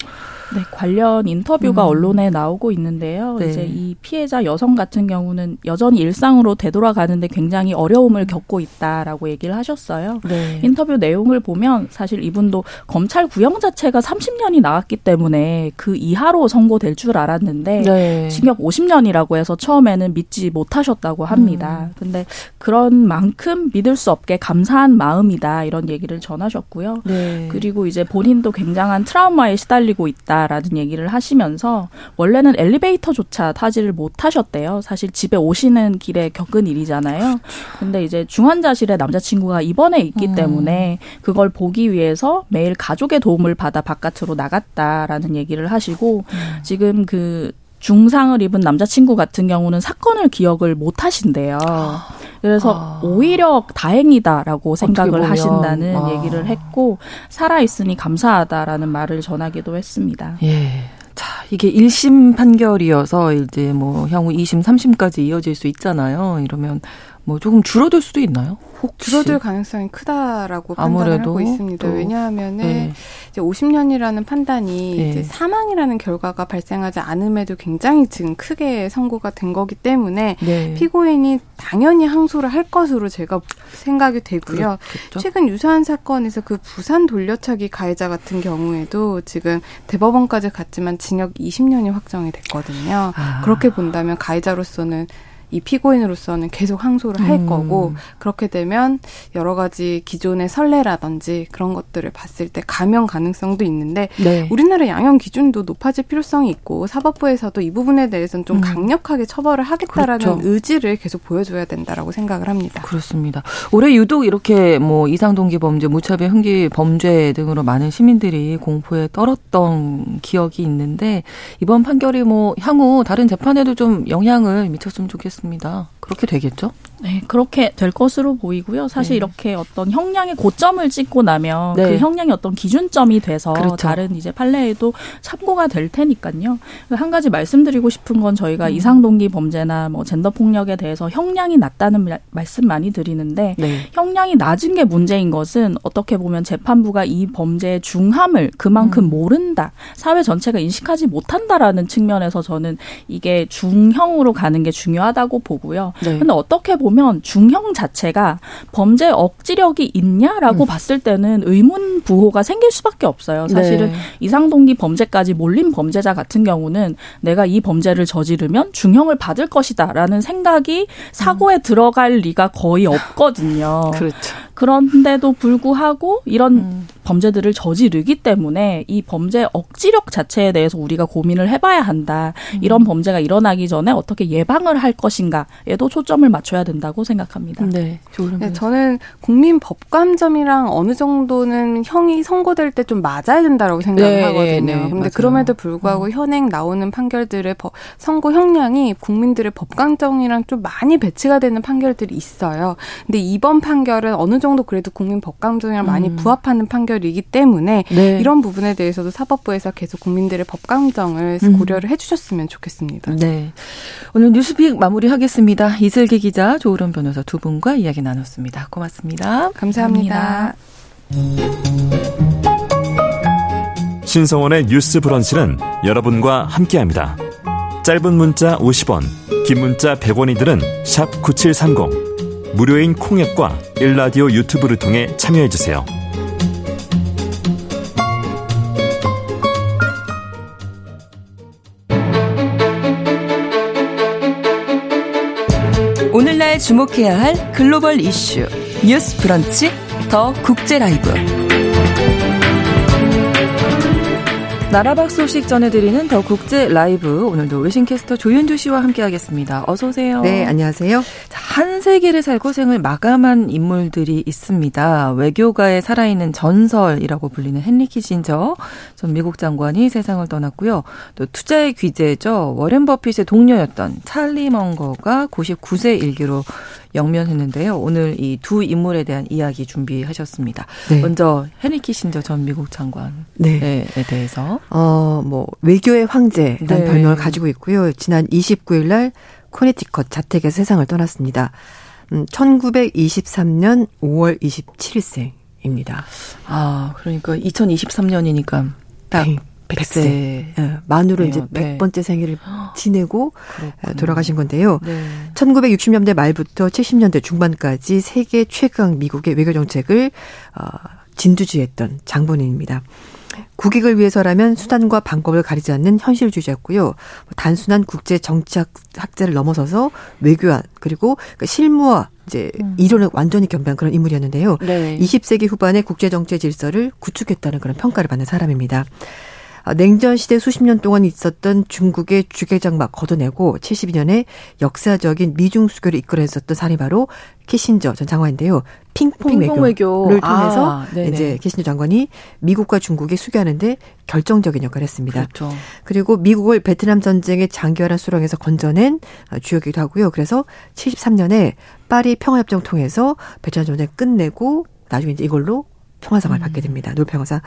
네, 관련 인터뷰가 음. 언론에 나오고 있는데요. 네. 이제 이 피해자 여성 같은 경우는 여전히 일상으로 되돌아가는데 굉장히 어려움을 겪고 있다라고 얘기를 하셨어요. 네. 인터뷰 내용을 보면 사실 이분도 검찰 구형 자체가 30년이 나왔기 때문에 그 이하로 선고될 줄 알았는데 네. 징역 50년이라고 해서 처음에는 믿지 못하셨다고 합니다. 음. 근데 그런 만큼 믿을 수 없게 감사한 마음이다 이런 얘기를 전하셨고요. 네. 그리고 이제 본인도 굉장한 트라우마에 시달리고 있다. 라는 얘기를 하시면서 원래는 엘리베이터조차 타지를 못하셨대요. 사실 집에 오시는 길에 겪은 일이잖아요. 근데 이제 중환자실에 남자친구가 입원해 있기 음. 때문에 그걸 보기 위해서 매일 가족의 도움을 받아 바깥으로 나갔다라는 얘기를 하시고 음. 지금 그 중상을 입은 남자친구 같은 경우는 사건을 기억을 못 하신대요. 그래서 아. 오히려 다행이다라고 생각을 하신다는 아. 얘기를 했고 살아 있으니 감사하다라는 말을 전하기도 했습니다. 예. 자, 이게 1심 판결이어서 이제 뭐 향후 2심, 3심까지 이어질 수 있잖아요. 이러면 뭐 조금 줄어들 수도 있나요? 혹시? 줄어들 가능성이 크다라고 판단을 하고 있습니다. 왜냐하면은 네. 이제 50년이라는 판단이 네. 이제 사망이라는 결과가 발생하지 않음에도 굉장히 지금 크게 선고가 된 거기 때문에 네. 피고인이 당연히 항소를 할 것으로 제가 생각이 되고요. 그렇겠죠? 최근 유사한 사건에서 그 부산 돌려차기 가해자 같은 경우에도 지금 대법원까지 갔지만 징역 20년이 확정이 됐거든요. 아. 그렇게 본다면 가해자로서는 이 피고인으로서는 계속 항소를 할 음. 거고 그렇게 되면 여러 가지 기존의 선례라든지 그런 것들을 봤을 때 감형 가능성도 있는데 네. 우리나라 양형 기준도 높아질 필요성이 있고 사법부에서도 이 부분에 대해서는 좀 음. 강력하게 처벌을 하겠다라는 그렇죠. 의지를 계속 보여줘야 된다라고 생각을 합니다. 그렇습니다. 올해 유독 이렇게 뭐 이상동기 범죄, 무차별 흥기 범죄 등으로 많은 시민들이 공포에 떨었던 기억이 있는데 이번 판결이 뭐 향후 다른 재판에도 좀 영향을 미쳤으면 좋겠습니다. 같습니다. 그렇게 되겠죠? 네, 그렇게 될 것으로 보이고요. 사실 네. 이렇게 어떤 형량의 고점을 찍고 나면 네. 그 형량이 어떤 기준점이 돼서 그렇죠. 다른 이제 판례에도 참고가 될 테니까요. 한 가지 말씀드리고 싶은 건 저희가 음. 이상동기 범죄나 뭐 젠더 폭력에 대해서 형량이 낮다는 말씀 많이 드리는데 네. 형량이 낮은 게 문제인 것은 어떻게 보면 재판부가 이 범죄의 중함을 그만큼 음. 모른다. 사회 전체가 인식하지 못한다라는 측면에서 저는 이게 중형으로 가는 게 중요하다고 보고요. 네. 근데 어떻게 보면 중형 자체가 범죄 억지력이 있냐라고 음. 봤을 때는 의문 부호가 생길 수밖에 없어요. 사실은 네. 이상동기 범죄까지 몰린 범죄자 같은 경우는 내가 이 범죄를 저지르면 중형을 받을 것이다라는 생각이 사고에 음. 들어갈 리가 거의 없거든요. 그렇죠. 그런데도 불구하고 이런 음. 범죄들을 저지르기 때문에 이 범죄 억지력 자체에 대해서 우리가 고민을 해봐야 한다. 음. 이런 범죄가 일어나기 전에 어떻게 예방을 할 것인가에도 초점을 맞춰야 된다고 생각합니다. 네, 네 저는 국민 법감점이랑 어느 정도는 형이 선고될 때 좀 맞아야 된다라고 생각을 네, 하거든요. 네, 근데 맞아요. 그럼에도 불구하고 음. 현행 나오는 판결들의 법, 선고 형량이 국민들의 법감점이랑 좀 많이 배치가 되는 판결들이 있어요. 근데 이번 판결은 어느 정도 그래도 국민 법감점이랑 음. 많이 부합하는 판결이기 때문에 네. 이런 부분에 대해서도 사법부에서 계속 국민들의 법감정을 음. 고려를 해주셨으면 좋겠습니다. 네. 오늘 뉴스픽 마무리하겠습니다. 이슬기 기자, 조으론 변호사 두 분과 이야기 나눴습니다. 고맙습니다. 감사합니다. 감사합니다. 신성원의 뉴스 브런치는 여러분과 함께합니다. 짧은 문자 50원, 긴 문자 100원이들은 9730. 무료인 콩앱과 일라디오 유튜브를 통해 참여해주세요. 오늘날 주목해야 할 글로벌 이슈 뉴스 브런치 더 국제 라이브 나라 밖 소식 전해드리는 더 국제 라이브 오늘도 외신캐스터 조윤주 씨와 함께하겠습니다. 어서 오세요. 네, 안녕하세요. 한 세기를 살고 생을 마감한 인물들이 있습니다. 외교가에 살아있는 전설이라고 불리는 헨리 키신저 전 미국 장관이 세상을 떠났고요. 또 투자의 귀재죠. 워렌 버핏의 동료였던 찰리 멍거가 99세 일기로 영면했는데요. 오늘 이 두 인물에 대한 이야기 준비하셨습니다. 네. 먼저 헨리 키신저 전 미국 장관에 네. 대해서 어 뭐 외교의 황제라는 네. 별명을 가지고 있고요. 지난 29일 날 코네티컷 자택에서 세상을 떠났습니다. 음, 1923년 5월 27일생입니다. 아, 그러니까 2023년이니까 딱 네. 100세. 예, 만으로 이제 100번째 네. 생일을 지내고 그렇군요. 돌아가신 건데요. 네. 1960년대 말부터 70년대 중반까지 세계 최강 미국의 외교 정책을 어, 진두지했던 장본인입니다. 국익을 위해서라면 수단과 방법을 가리지 않는 현실주의자였고요. 단순한 국제 정치학 학자를 넘어서서 외교안 그리고 그 실무와 이제 음. 이론을 완전히 겸비한 그런 인물이었는데요. 네. 20세기 후반의 국제 정치 질서를 구축했다는 그런 평가를 받는 사람입니다. 아, 냉전 시대 수십 년 동안 있었던 중국의 주계장막 걷어내고 72년에 역사적인 미중 수교를 이끌어냈었던 사람이 바로 키신저 전 장관인데요. 핑퐁, 핑퐁 외교를 외교. 통해서 아, 이제 키신저 장관이 미국과 중국이 수교하는데 결정적인 역할을 했습니다. 그렇죠. 그리고 미국을 베트남 전쟁의 장기화란 수렁에서 건져낸 주역이기도 하고요. 그래서 73년에 파리 평화협정 통해서 베트남 전쟁 끝내고 나중에 이제 이걸로 평화상을 음. 받게 됩니다. 노벨 평화상.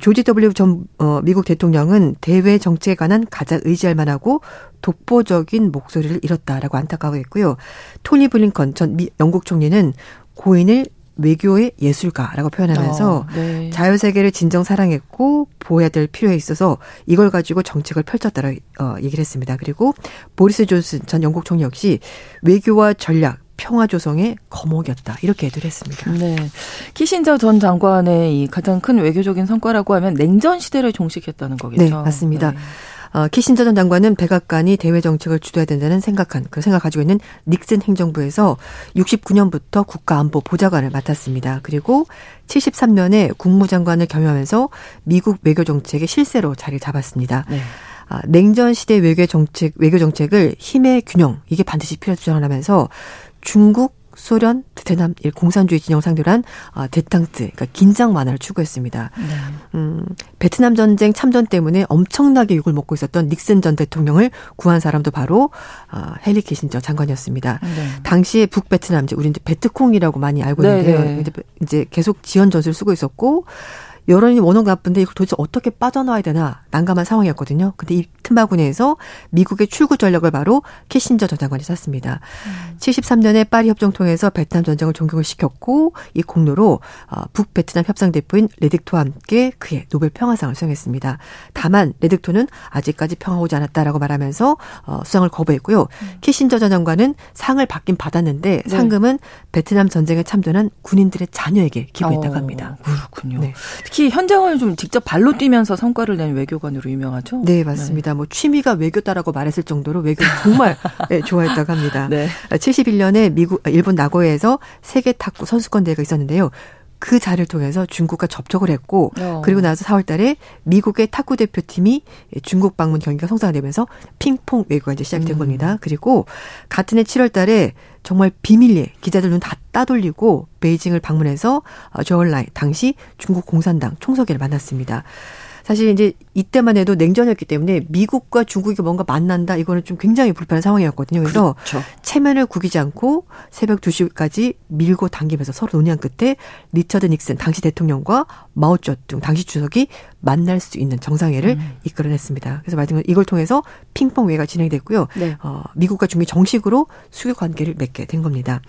조지 W 전 어, 미국 대통령은 대외 정치에 관한 가장 의지할 만하고 독보적인 목소리를 잃었다라고 안타까워했고요. 토니 블링컨 전 미, 영국 총리는 고인을 외교의 예술가라고 표현하면서 어, 네. 자유 세계를 진정 사랑했고 보호해야 될 필요에 있어서 이걸 가지고 정책을 펼쳤다고 어, 얘기를 했습니다. 그리고 보리스 존슨 전 영국 총리 역시 외교와 전략, 평화 조성의 거목이었다. 이렇게 얘기를 했습니다. 네. 키신저 전 장관의 이 가장 큰 외교적인 성과라고 하면 냉전 시대를 종식했다는 거겠죠. 네, 맞습니다. 네. 어, 키신저 전 장관은 백악관이 대외 정책을 주도해야 된다는 생각한 그 생각 가지고 있는 닉슨 행정부에서 69년부터 국가안보 보좌관을 맡았습니다. 그리고 73년에 국무장관을 겸임하면서 미국 외교 정책의 실세로 자리를 잡았습니다. 네. 아, 냉전 시대 외교 정책 외교 정책을 힘의 균형 이게 반드시 필요하다고 주장하면서 중국, 소련, 베트남 공산주의 진영 상대로 한 어, 대탕트, 그러니까 긴장 완화를 추구했습니다. 네. 음, 베트남 전쟁 참전 때문에 엄청나게 욕을 먹고 있었던 닉슨 전 대통령을 구한 사람도 바로 어, 헨리 키신저 장관이었습니다. 네. 당시에 북베트남, 이제 우리 이제 베트콩이라고 많이 알고 있는데요. 네, 네. 이제 계속 지원 전술을 쓰고 있었고 여론이 워낙 나쁜데 이걸 도대체 어떻게 빠져나와야 되나 난감한 상황이었거든요. 근데 이 틈바구니에서 미국의 출구 전략을 바로 키신저 전 장관이 짰습니다. 음. 73년에 파리 협정 통해서 베트남 전쟁을 종결을 시켰고 이 공로로 어, 북베트남 협상 대표인 레득토와 함께 그의 노벨 평화상을 수상했습니다. 다만 레득토는 아직까지 평화 오지 않았다라고 말하면서 어, 수상을 거부했고요. 음. 키신저 전 장관은 상을 받긴 받았는데 네. 상금은 베트남 전쟁에 참전한 군인들의 자녀에게 기부했다고 어, 합니다. 그렇군요. 네. 특히 현장을 좀 직접 발로 뛰면서 성과를 낸 외교관으로 유명하죠. 네, 맞습니다. 네. 뭐 취미가 외교다라고 말했을 정도로 외교 정말 네, 좋아했다고 합니다. 네. 71년에 미국 일본 나고야에서 세계 탁구 선수권 대회가 있었는데요. 그 자리를 통해서 중국과 접촉을 했고 어. 그리고 나서 4월 달에 미국의 탁구 대표팀이 중국 방문 경기가 성사가 되면서 핑퐁 외교가 이제 시작된 음. 겁니다. 그리고 같은 해 7월 달에 정말 비밀리에 기자들 눈 다 따돌리고 베이징을 방문해서 어, 저얼라이 당시 중국 공산당 총석회를 만났습니다. 사실 이제 이때만 해도 냉전이었기 때문에 미국과 중국이 뭔가 만난다 이거는 좀 굉장히 불편한 상황이었거든요. 그래서 그렇죠. 체면을 구기지 않고 새벽 2시까지 밀고 당기면서 서로 논의한 끝에 리처드 닉슨 당시 대통령과 마오쩌둥 당시 주석이 만날 수 있는 정상회를 음. 이끌어냈습니다. 그래서 말씀 이걸 통해서 핑퐁 회가 진행됐고요. 네. 어, 미국과 중국이 정식으로 수교 관계를 맺게 된 겁니다.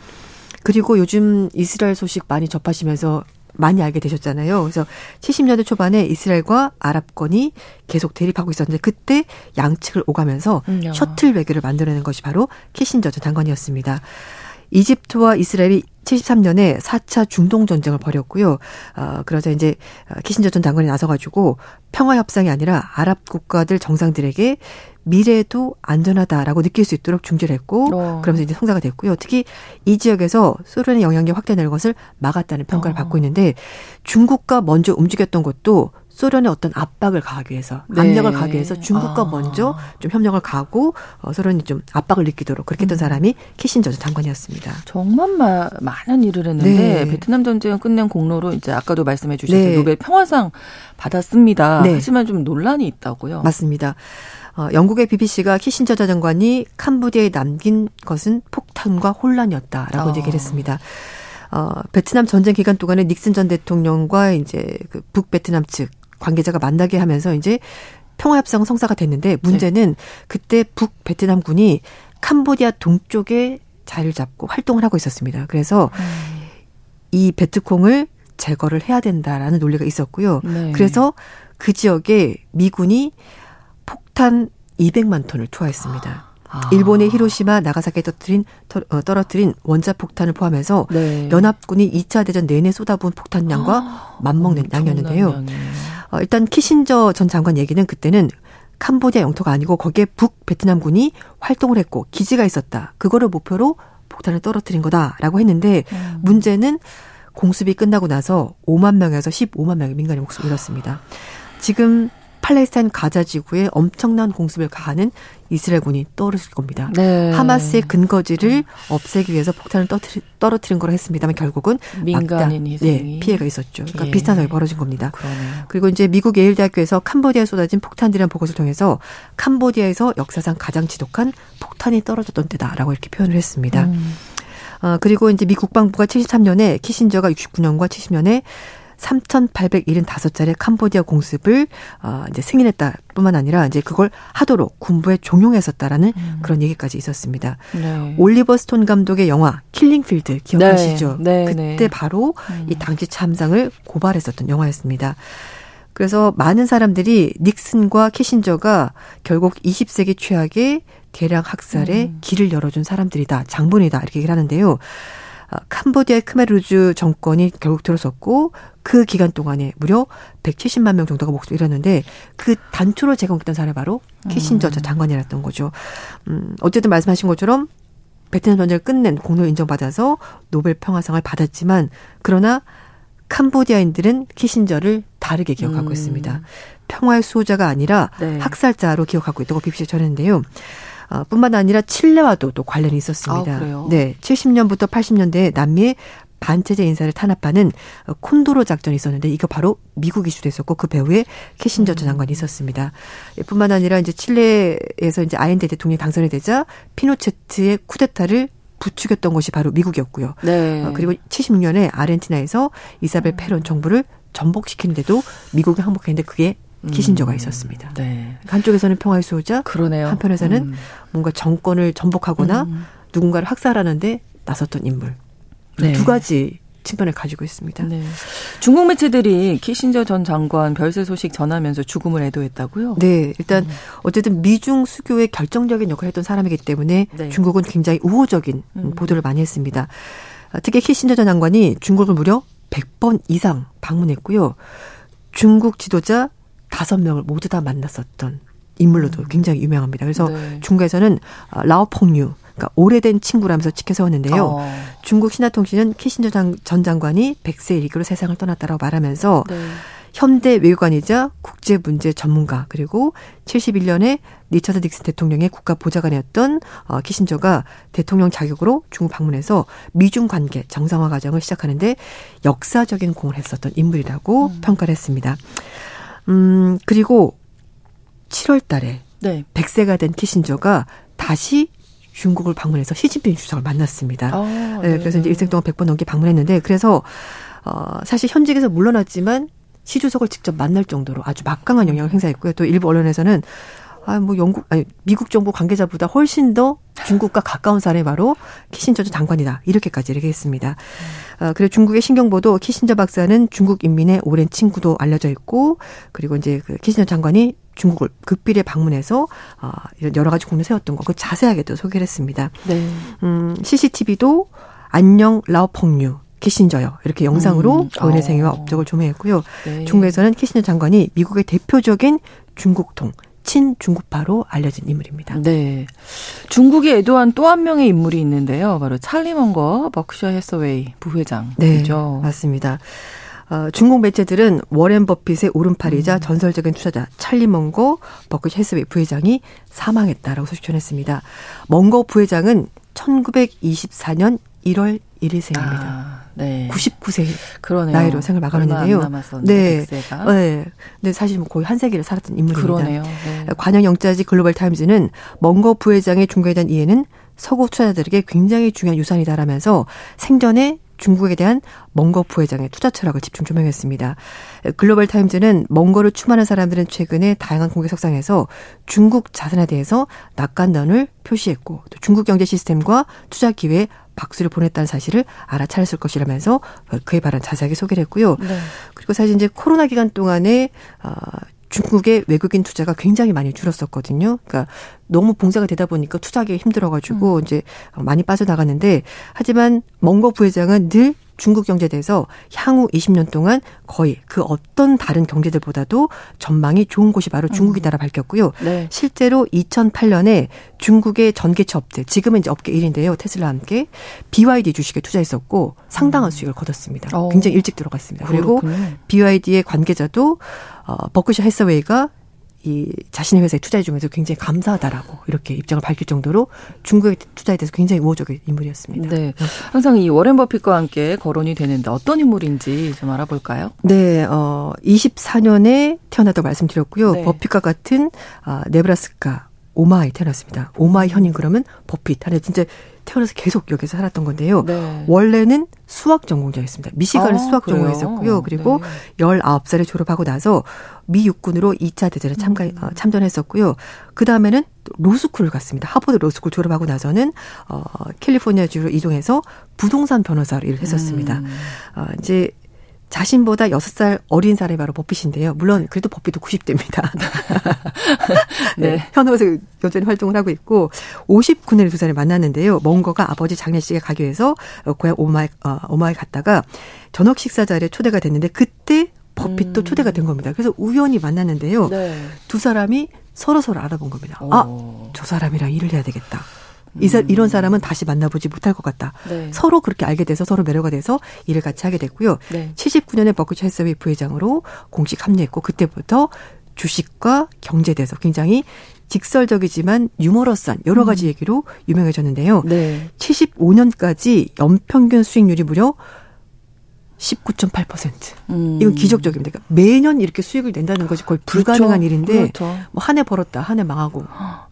그리고 요즘 이스라엘 소식 많이 접하시면서 많이 알게 되셨잖아요. 그래서 70년대 초반에 이스라엘과 아랍권이 계속 대립하고 있었는데 그때 양측을 오가면서 음, 셔틀 외교를 만들어낸 것이 바로 키신저 전 장관이었습니다. 이집트와 이스라엘이 73년에 4차 중동 전쟁을 벌였고요. 어, 그러자 이제 키신저 전 장관이 나서가지고 평화 협상이 아니라 아랍 국가들 정상들에게 미래도 안전하다라고 느낄 수 있도록 중재를 했고 어. 그러면서 이제 성사가 됐고요. 특히 이 지역에서 소련의 영향력이 확대되는 것을 막았다는 평가를 어. 받고 있는데 중국과 먼저 움직였던 것도 소련의 어떤 압박을 가하기 위해서 네. 압력을 가하기 위해서 중국과 아. 먼저 좀 협력을 가고 어, 소련이 좀 압박을 느끼도록 그렇게 했던 음. 사람이 키신저 장관이었습니다. 정말 마, 많은 일을 했는데 네. 베트남 전쟁을 끝낸 공로로 이제 아까도 말씀해 주셨죠 네. 노벨 평화상 받았습니다. 네. 하지만 좀 논란이 있다고요. 맞습니다. 어, 영국의 BBC가 키신저 장관이 캄보디아에 남긴 것은 폭탄과 혼란이었다라고 어. 얘기를 했습니다. 어, 베트남 전쟁 기간 동안에 닉슨 전 대통령과 이제 그 북베트남 측 관계자가 만나게 하면서 이제 평화협상 성사가 됐는데 문제는 네. 그때 북베트남군이 캄보디아 동쪽에 자리를 잡고 활동을 하고 있었습니다. 그래서 음. 이 베트콩을 제거를 해야 된다라는 논리가 있었고요. 네. 그래서 그 지역에 미군이 폭탄 200만 톤을 투하했습니다. 아. 일본의 히로시마, 나가사키에 떨어뜨린, 어, 떨어뜨린 원자 폭탄을 포함해서 네. 연합군이 2차 대전 내내 쏟아부은 폭탄량과 아, 맞먹는 양이었는데요. 어, 일단 키신저 전 장관 얘기는 그때는 캄보디아 영토가 아니고 거기에 북 베트남군이 활동을 했고 기지가 있었다. 그거를 목표로 폭탄을 떨어뜨린 거다라고 했는데 음. 문제는 공습이 끝나고 나서 5만 명에서 15만 명의 민간인 목숨을 잃었습니다. 지금 팔레스타인 가자 지구에 엄청난 공습을 가하는 이스라엘군이 떠오르실 겁니다. 네. 하마스의 근거지를 없애기 위해서 폭탄을 떠트리, 떨어뜨린 거로 했습니다만 결국은 민간인 희생이 네, 피해가 있었죠. 그러니까 예. 비슷한 상황이 벌어진 겁니다. 그러네요. 그리고 이제 미국 예일대학교에서 캄보디아에 쏟아진 폭탄들이라는 보고서를 통해서 캄보디아에서 역사상 가장 지독한 폭탄이 떨어졌던 때다라고 이렇게 표현을 했습니다. 음. 어, 그리고 이제 미 국방부가 73년에 키신저가 69년과 70년에 3,875차례 캄보디아 공습을 어 이제 승인했다 뿐만 아니라 이제 그걸 하도록 군부에 종용했었다라는 음. 그런 얘기까지 있었습니다. 네. 올리버 스톤 감독의 영화 킬링필드 기억하시죠? 네. 네. 그때 네. 바로 음. 이 당시 참상을 고발했었던 영화였습니다. 그래서 많은 사람들이 닉슨과 키신저가 결국 20세기 최악의 대량 학살의 음. 길을 열어준 사람들이다. 장본이다. 이렇게 얘기를 하는데요. 어, 캄보디아의 크메르주 정권이 결국 들어섰고 그 기간 동안에 무려 170만 명 정도가 목숨을 잃었는데 그 단초로 제공했던 사람이 바로 키신저 음. 장관이었던 거죠. 음, 어쨌든 말씀하신 것처럼 베트남 전쟁을 끝낸 공로 인정받아서 노벨 평화상을 받았지만 그러나 캄보디아인들은 키신저를 다르게 기억하고 음. 있습니다. 평화의 수호자가 아니라 네. 학살자로 기억하고 있다고 BBC가 전했는데요. 어, 뿐만 아니라 칠레와도 또 관련이 있었습니다. 아, 네, 70년부터 80년대에 남미의 반체제 인사를 탄압하는 콘도로 작전이 있었는데 이거 바로 미국이 주도했었고 그 배후에 키신저 전 음. 장관이 있었습니다. 뿐만 아니라 이제 칠레에서 이제 아엔데 대통령이 당선이 되자 피노체트의 쿠데타를 부추겼던 것이 바로 미국이었고요. 네. 어, 그리고 76년에 아르헨티나에서 이사벨 페론 정부를 전복시키는데도 미국이 항복했는데 그게 키신저가 음. 있었습니다. 네. 한쪽에서는 평화의 수호자, 그러네요. 한편에서는 음. 뭔가 정권을 전복하거나 음. 누군가를 학살하는데 나섰던 인물. 네. 두 가지 측면을 가지고 있습니다. 네. 중국 매체들이 키신저 전 장관 별세 소식 전하면서 죽음을 애도했다고요? 네, 일단 음. 어쨌든 미중 수교의 결정적인 역할을 했던 사람이기 때문에 네. 중국은 굉장히 우호적인 음. 보도를 많이 했습니다. 특히 키신저 전 장관이 중국을 무려 100번 이상 방문했고요. 중국 지도자 5명을 모두 다 만났었던 인물로도 음. 굉장히 유명합니다. 그래서 네. 중국에서는 라오퐁류 그러니까 오래된 친구라면서 치켜 세웠는데요. 어. 중국 신화통신은 키신저 전 장관이 100세 일기로 세상을 떠났다라고 말하면서 네. 현대 외교관이자 국제 문제 전문가 그리고 71년에 리처드 닉슨 대통령의 국가 보좌관이었던 어, 키신저가 대통령 자격으로 중국 방문해서 미중 관계 정상화 과정을 시작하는데 역사적인 공을 했었던 인물이라고 음. 평가를 했습니다. 음, 그리고 7월 달에 네. 100세가 된 키신저가 다시 중국을 방문해서 시진핑 주석을 만났습니다. 아, 네. 네. 그래서 이제 일생 동안 100번 넘게 방문했는데 그래서 어 사실 현직에서 물러났지만 시 주석을 직접 만날 정도로 아주 막강한 영향을 행사했고요. 또 일부 언론에서는 아, 뭐 영국, 아니, 미국 정부 관계자보다 훨씬 더 중국과 가까운 사람이 바로 키신저 장관이다. 이렇게까지 얘기했습니다. 어, 그리고 중국의 신경보도 키신저 박사는 중국 인민의 오랜 친구도 알려져 있고, 그리고 이제 그 키신저 장관이 중국을 극비리에 방문해서 어, 이런 여러 가지 공을 세웠던 거, 그 자세하게도 소개를 했습니다. 네. 음, CCTV도 안녕 라오펑류 키신저요. 이렇게 영상으로 음. 거인의 어. 생애와 업적을 조명했고요. 네. 중국에서는 키신저 장관이 미국의 대표적인 중국통, 친중국파로 알려진 인물입니다. 네. 중국이 애도한 또 한 명의 인물이 있는데요. 바로 찰리 먼거 버크셔 해서웨이 부회장이죠. 네, 맞습니다. 어, 중국 매체들은 워렌 버핏의 오른팔이자 음. 전설적인 투자자 찰리 멍고 버크셔 해스웨이 부회장이 사망했다라고 소식 전했습니다. 멍고 부회장은 1924년 1월 1일생입니다. 아, 네. 99세 그러네요. 나이로 생을 마감했는데요. 네. 네. 근데 사실 뭐 거의 한 세기를 살았던 인물입니다. 그러네요. 네. 관영 영자지 글로벌 타임즈는 멍거 부회장의 중국에 대한 이해는 서구 투자자들에게 굉장히 중요한 유산이다라면서 생전에 중국에 대한 멍거 부회장의 투자 철학을 집중 조명했습니다. 글로벌 타임즈는 멍거를 추모하는 사람들은 최근에 다양한 공개 석상에서 중국 자산에 대해서 낙관론을 표시했고 또 중국 경제 시스템과 투자 기회에 박수를 보냈다는 사실을 알아차렸을 것이라면서 그에 바른 자세하게 소개를 했고요. 네. 그리고 사실 이제 코로나 기간 동안에 어 중국의 외국인 투자가 굉장히 많이 줄었었거든요. 그러니까 너무 봉쇄가 되다 보니까 투자하기 힘들어가지고 음. 이제 많이 빠져나갔는데 하지만 멍거 부회장은 늘 중국 경제에 대해서 향후 20년 동안 거의 그 어떤 다른 경제들보다도 전망이 좋은 곳이 바로 중국이다라 음. 밝혔고요. 네. 실제로 2008년에 중국의 전기차 업체, 지금은 이제 업계 1인데요. 테슬라와 함께 BYD 주식에 투자했었고 상당한 음. 수익을 거뒀습니다. 오. 어. 굉장히 일찍 들어갔습니다. 그리고 그렇군요. BYD의 관계자도 어, 버크셔 해서웨이가 이 자신의 회사에 투자해 주면서 굉장히 감사하다라고 이렇게 입장을 밝힐 정도로 중국의 투자에 대해서 굉장히 우호적인 인물이었습니다. 네. 항상 이 워렌 버핏과 함께 거론이 되는데 어떤 인물인지 좀 알아볼까요? 네. 어 24년에 태어났다고 말씀드렸고요. 네. 버핏과 같은 아 네브라스카 오마하 태어났습니다. 오마하 현인 그러면 버핏 하는 진짜 태어나서 계속 여기서 살았던 건데요. 네. 원래는 수학 전공자였습니다. 미시간에 아, 수학 전공했었고요. 그리고 네. 19살에 졸업하고 나서 미 육군으로 2차 대전에 참가 음. 어, 참전했었고요. 그 다음에는 로스쿨을 갔습니다. 하버드 로스쿨 졸업하고 나서는 어 캘리포니아주로 이동해서 부동산 변호사로 일을 했었습니다. 음. 어 이제 자신보다 6살 어린 사람이 바로 버핏인데요. 물론 그래도 버핏도 90대입니다. 네. 네. 현업에서 여전히 활동을 하고 있고 59년에 두 사람을 만났는데요. 먼거가 아버지 장례식에 가기 위해서 고향 오마하 어, 오마하 갔다가 저녁 식사 자리에 초대가 됐는데 그때 버핏도 음. 초대가 된 겁니다. 그래서 우연히 만났는데요. 네. 두 사람이 서로 서로 알아본 겁니다. 오. 아, 저 사람이랑 일을 해야 되겠다. 이 사, 이런 사람은 다시 만나보지 못할 것 같다. 네. 서로 그렇게 알게 돼서 서로 매료가 돼서 일을 같이 하게 됐고요. 네. 79년에 버크셔 해서웨이 부회장으로 공식 합류했고 그때부터 주식과 경제에 대해서 굉장히 직설적이지만 유머러스한 여러 가지 음. 얘기로 유명해졌는데요. 네. 75년까지 연평균 수익률이 무려 19.8%. 음. 이건 기적적입니다. 그러니까 매년 이렇게 수익을 낸다는 것이 거의 불가능한 그렇죠. 일인데 그렇죠. 뭐한 해 벌었다 한 해 망하고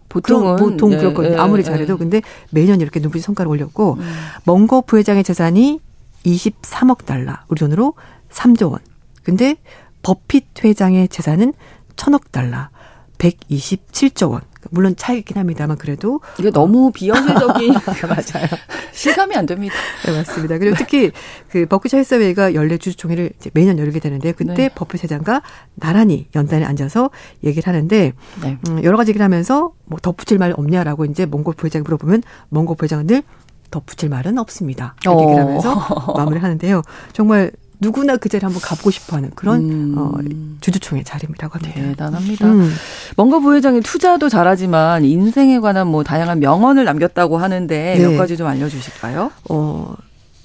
보통은 보통 네, 그렇거든요. 네, 아무리 잘해도 네. 근데 매년 이렇게 눈부신 성과를 올렸고 음. 멍거 부회장의 재산이 23억 달러 우리 돈으로 3조 원. 근데 버핏 회장의 재산은 천억 달러, 127조 원. 물론 차이긴 합니다만 그래도 이게 너무 비현실적인 맞아요. 실감이 안 됩니다. 네, 맞습니다. 그리고 특히 그 버크셔 헬스웨이가 연례 주주총회를 매년 열게 되는데 그때 네. 버핏 회장과 나란히 연단에 앉아서 얘기를 하는데 네. 음, 여러 가지 얘기를 하면서 뭐 덧붙일 말 없냐라고 이제 몽골 부회장이 물어보면 몽골 부회장은 늘 덧붙일 말은 없습니다. 이렇게 얘기를 하면서 어. 마무리를 하는데요. 정말 누구나 그 자리에 한번 가보고 싶어하는 그런 음. 어, 주주총회 자리라고 합니다. 대단합니다. 음. 뭔가 부회장이 투자도 잘하지만 인생에 관한 뭐 다양한 명언을 남겼다고 하는데 네. 몇 가지 좀 알려주실까요? 어,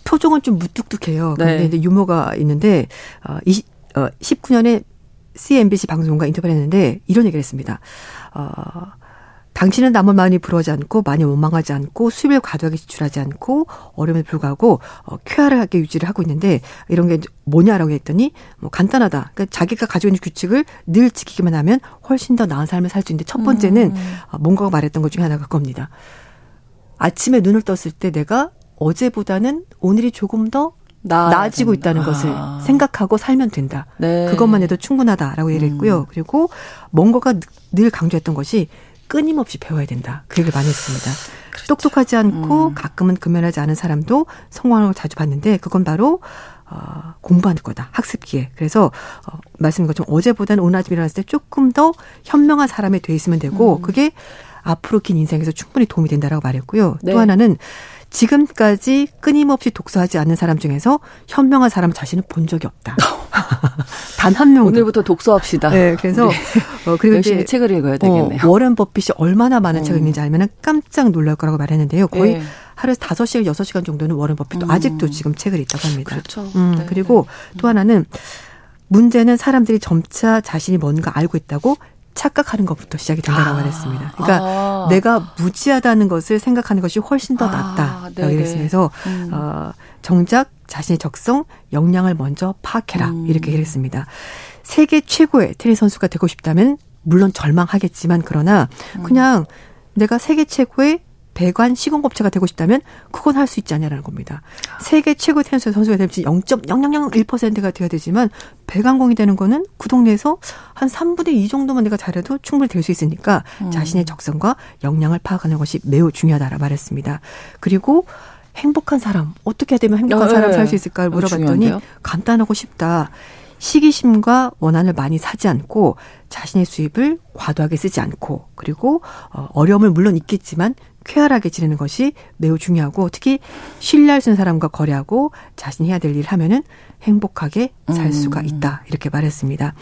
표정은 좀 무뚝뚝해요. 네. 근데 이제 유머가 있는데 어, 20, 어, 19년에 CNBC 방송과 인터뷰를 했는데 이런 얘기를 했습니다. 어, 당신은 남을 많이 부러워하지 않고 많이 원망하지 않고 수입을 과도하게 지출하지 않고 어려움에 불구하고 어, 쾌활하게 유지를 하고 있는데 이런 게 뭐냐라고 했더니 뭐 간단하다. 그러니까 자기가 가지고 있는 규칙을 늘 지키기만 하면 훨씬 더 나은 삶을 살 수 있는데 첫 번째는 음. 어, 뭔가가 말했던 것 중에 하나가 그겁니다. 아침에 눈을 떴을 때 내가 어제보다는 오늘이 조금 더 나아지고 있다는 것을 아. 생각하고 살면 된다. 네. 그것만 해도 충분하다라고 얘기를 했고요. 음. 그리고 뭔가가 늘 강조했던 것이 끊임없이 배워야 된다. 그 얘기를 많이 했습니다. 그렇죠. 똑똑하지 않고 음. 가끔은 금연하지 않은 사람도 성공하는 걸 자주 봤는데 그건 바로 어, 공부하는 거다. 학습 기회. 그래서 어, 말씀인 것처럼 어제보다는 오늘 아침 일어났을 때 조금 더 현명한 사람이 돼 있으면 되고 음. 그게 앞으로 긴 인생에서 충분히 도움이 된다라고 말했고요. 네. 또 하나는 지금까지 끊임없이 독서하지 않는 사람 중에서 현명한 사람 자신은 본 적이 없다. 단 한 명. 오늘부터 독서합시다. 네, 그래서 네. 어, 그리고 열심히 책을 읽어야 되겠네요. 어, 워렌 버핏이 얼마나 많은 음. 책을 읽는지 알면 깜짝 놀랄 거라고 말했는데요. 거의 네. 하루에 5시간, 6시간 정도는 워렌 버핏도 음. 아직도 지금 책을 읽다고 합니다. 그렇죠. 음, 네, 그리고 네. 또 하나는 문제는 사람들이 점차 자신이 뭔가 알고 있다고 착각하는 것부터 시작이 된다고 아. 말했습니다. 그러니까 아. 내가 무지하다는 것을 생각하는 것이 훨씬 더 아, 낫다. 아, 이랬으면서 음. 어, 정작 자신의 적성, 역량을 먼저 파악해라. 음. 이렇게 얘기했습니다. 세계 최고의 테니스 선수가 되고 싶다면 물론 절망하겠지만 그러나 음. 그냥 내가 세계 최고의 배관 시공업체가 되고 싶다면 그건 할 수 있지 않냐라는 겁니다. 세계 최고 테니스 선수가 되면 0.0001%가 되어야 되지만 배관공이 되는 거는 그 동네에서 한 3분의 2 정도만 내가 잘해도 충분히 될 수 있으니까 음. 자신의 적성과 역량을 파악하는 것이 매우 중요하다라 말했습니다. 그리고 행복한 사람 어떻게 해야 되면 행복한 어, 사람 살 수 있을까를 물어봤더니 간단하고 쉽다. 시기심과 원한을 많이 사지 않고 자신의 수입을 과도하게 쓰지 않고 그리고 어, 어려움을 물론 있겠지만 쾌활하게 지내는 것이 매우 중요하고 특히 신뢰할 수 있는 사람과 거래하고 자신이 해야 될 일을 하면은 행복하게 살 수가 음. 있다 이렇게 말했습니다.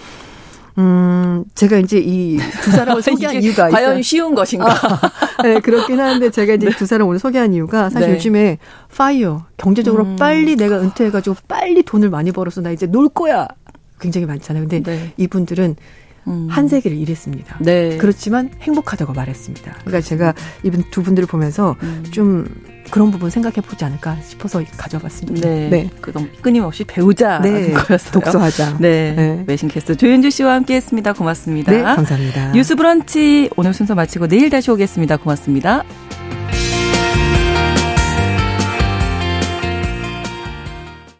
음, 제가 이제 이 두 사람을 소개한 이유가 과연 있어요. 쉬운 것인가? 아, 네, 그렇긴 한데 제가 이제 네. 두 사람 오늘 소개한 이유가 사실 네. 요즘에 파이어 경제적으로 음. 빨리 내가 은퇴해가지고 빨리 돈을 많이 벌어서 나 이제 놀 거야 굉장히 많잖아요. 근데 네. 이분들은 음. 한 세기를 일했습니다. 네. 그렇지만 행복하다고 말했습니다. 그러니까 제가 이분 두 분들을 보면서 음. 좀 그런 부분 생각해 보지 않을까 싶어서 가져봤습니다. 네. 네. 그동 끊임없이 배우자 네. 거였어요. 독서하자. 네. 네. 외신 캐스터 조윤주 씨와 함께 했습니다. 고맙습니다. 네, 감사합니다. 뉴스 브런치 오늘 순서 마치고 내일 다시 오겠습니다. 고맙습니다.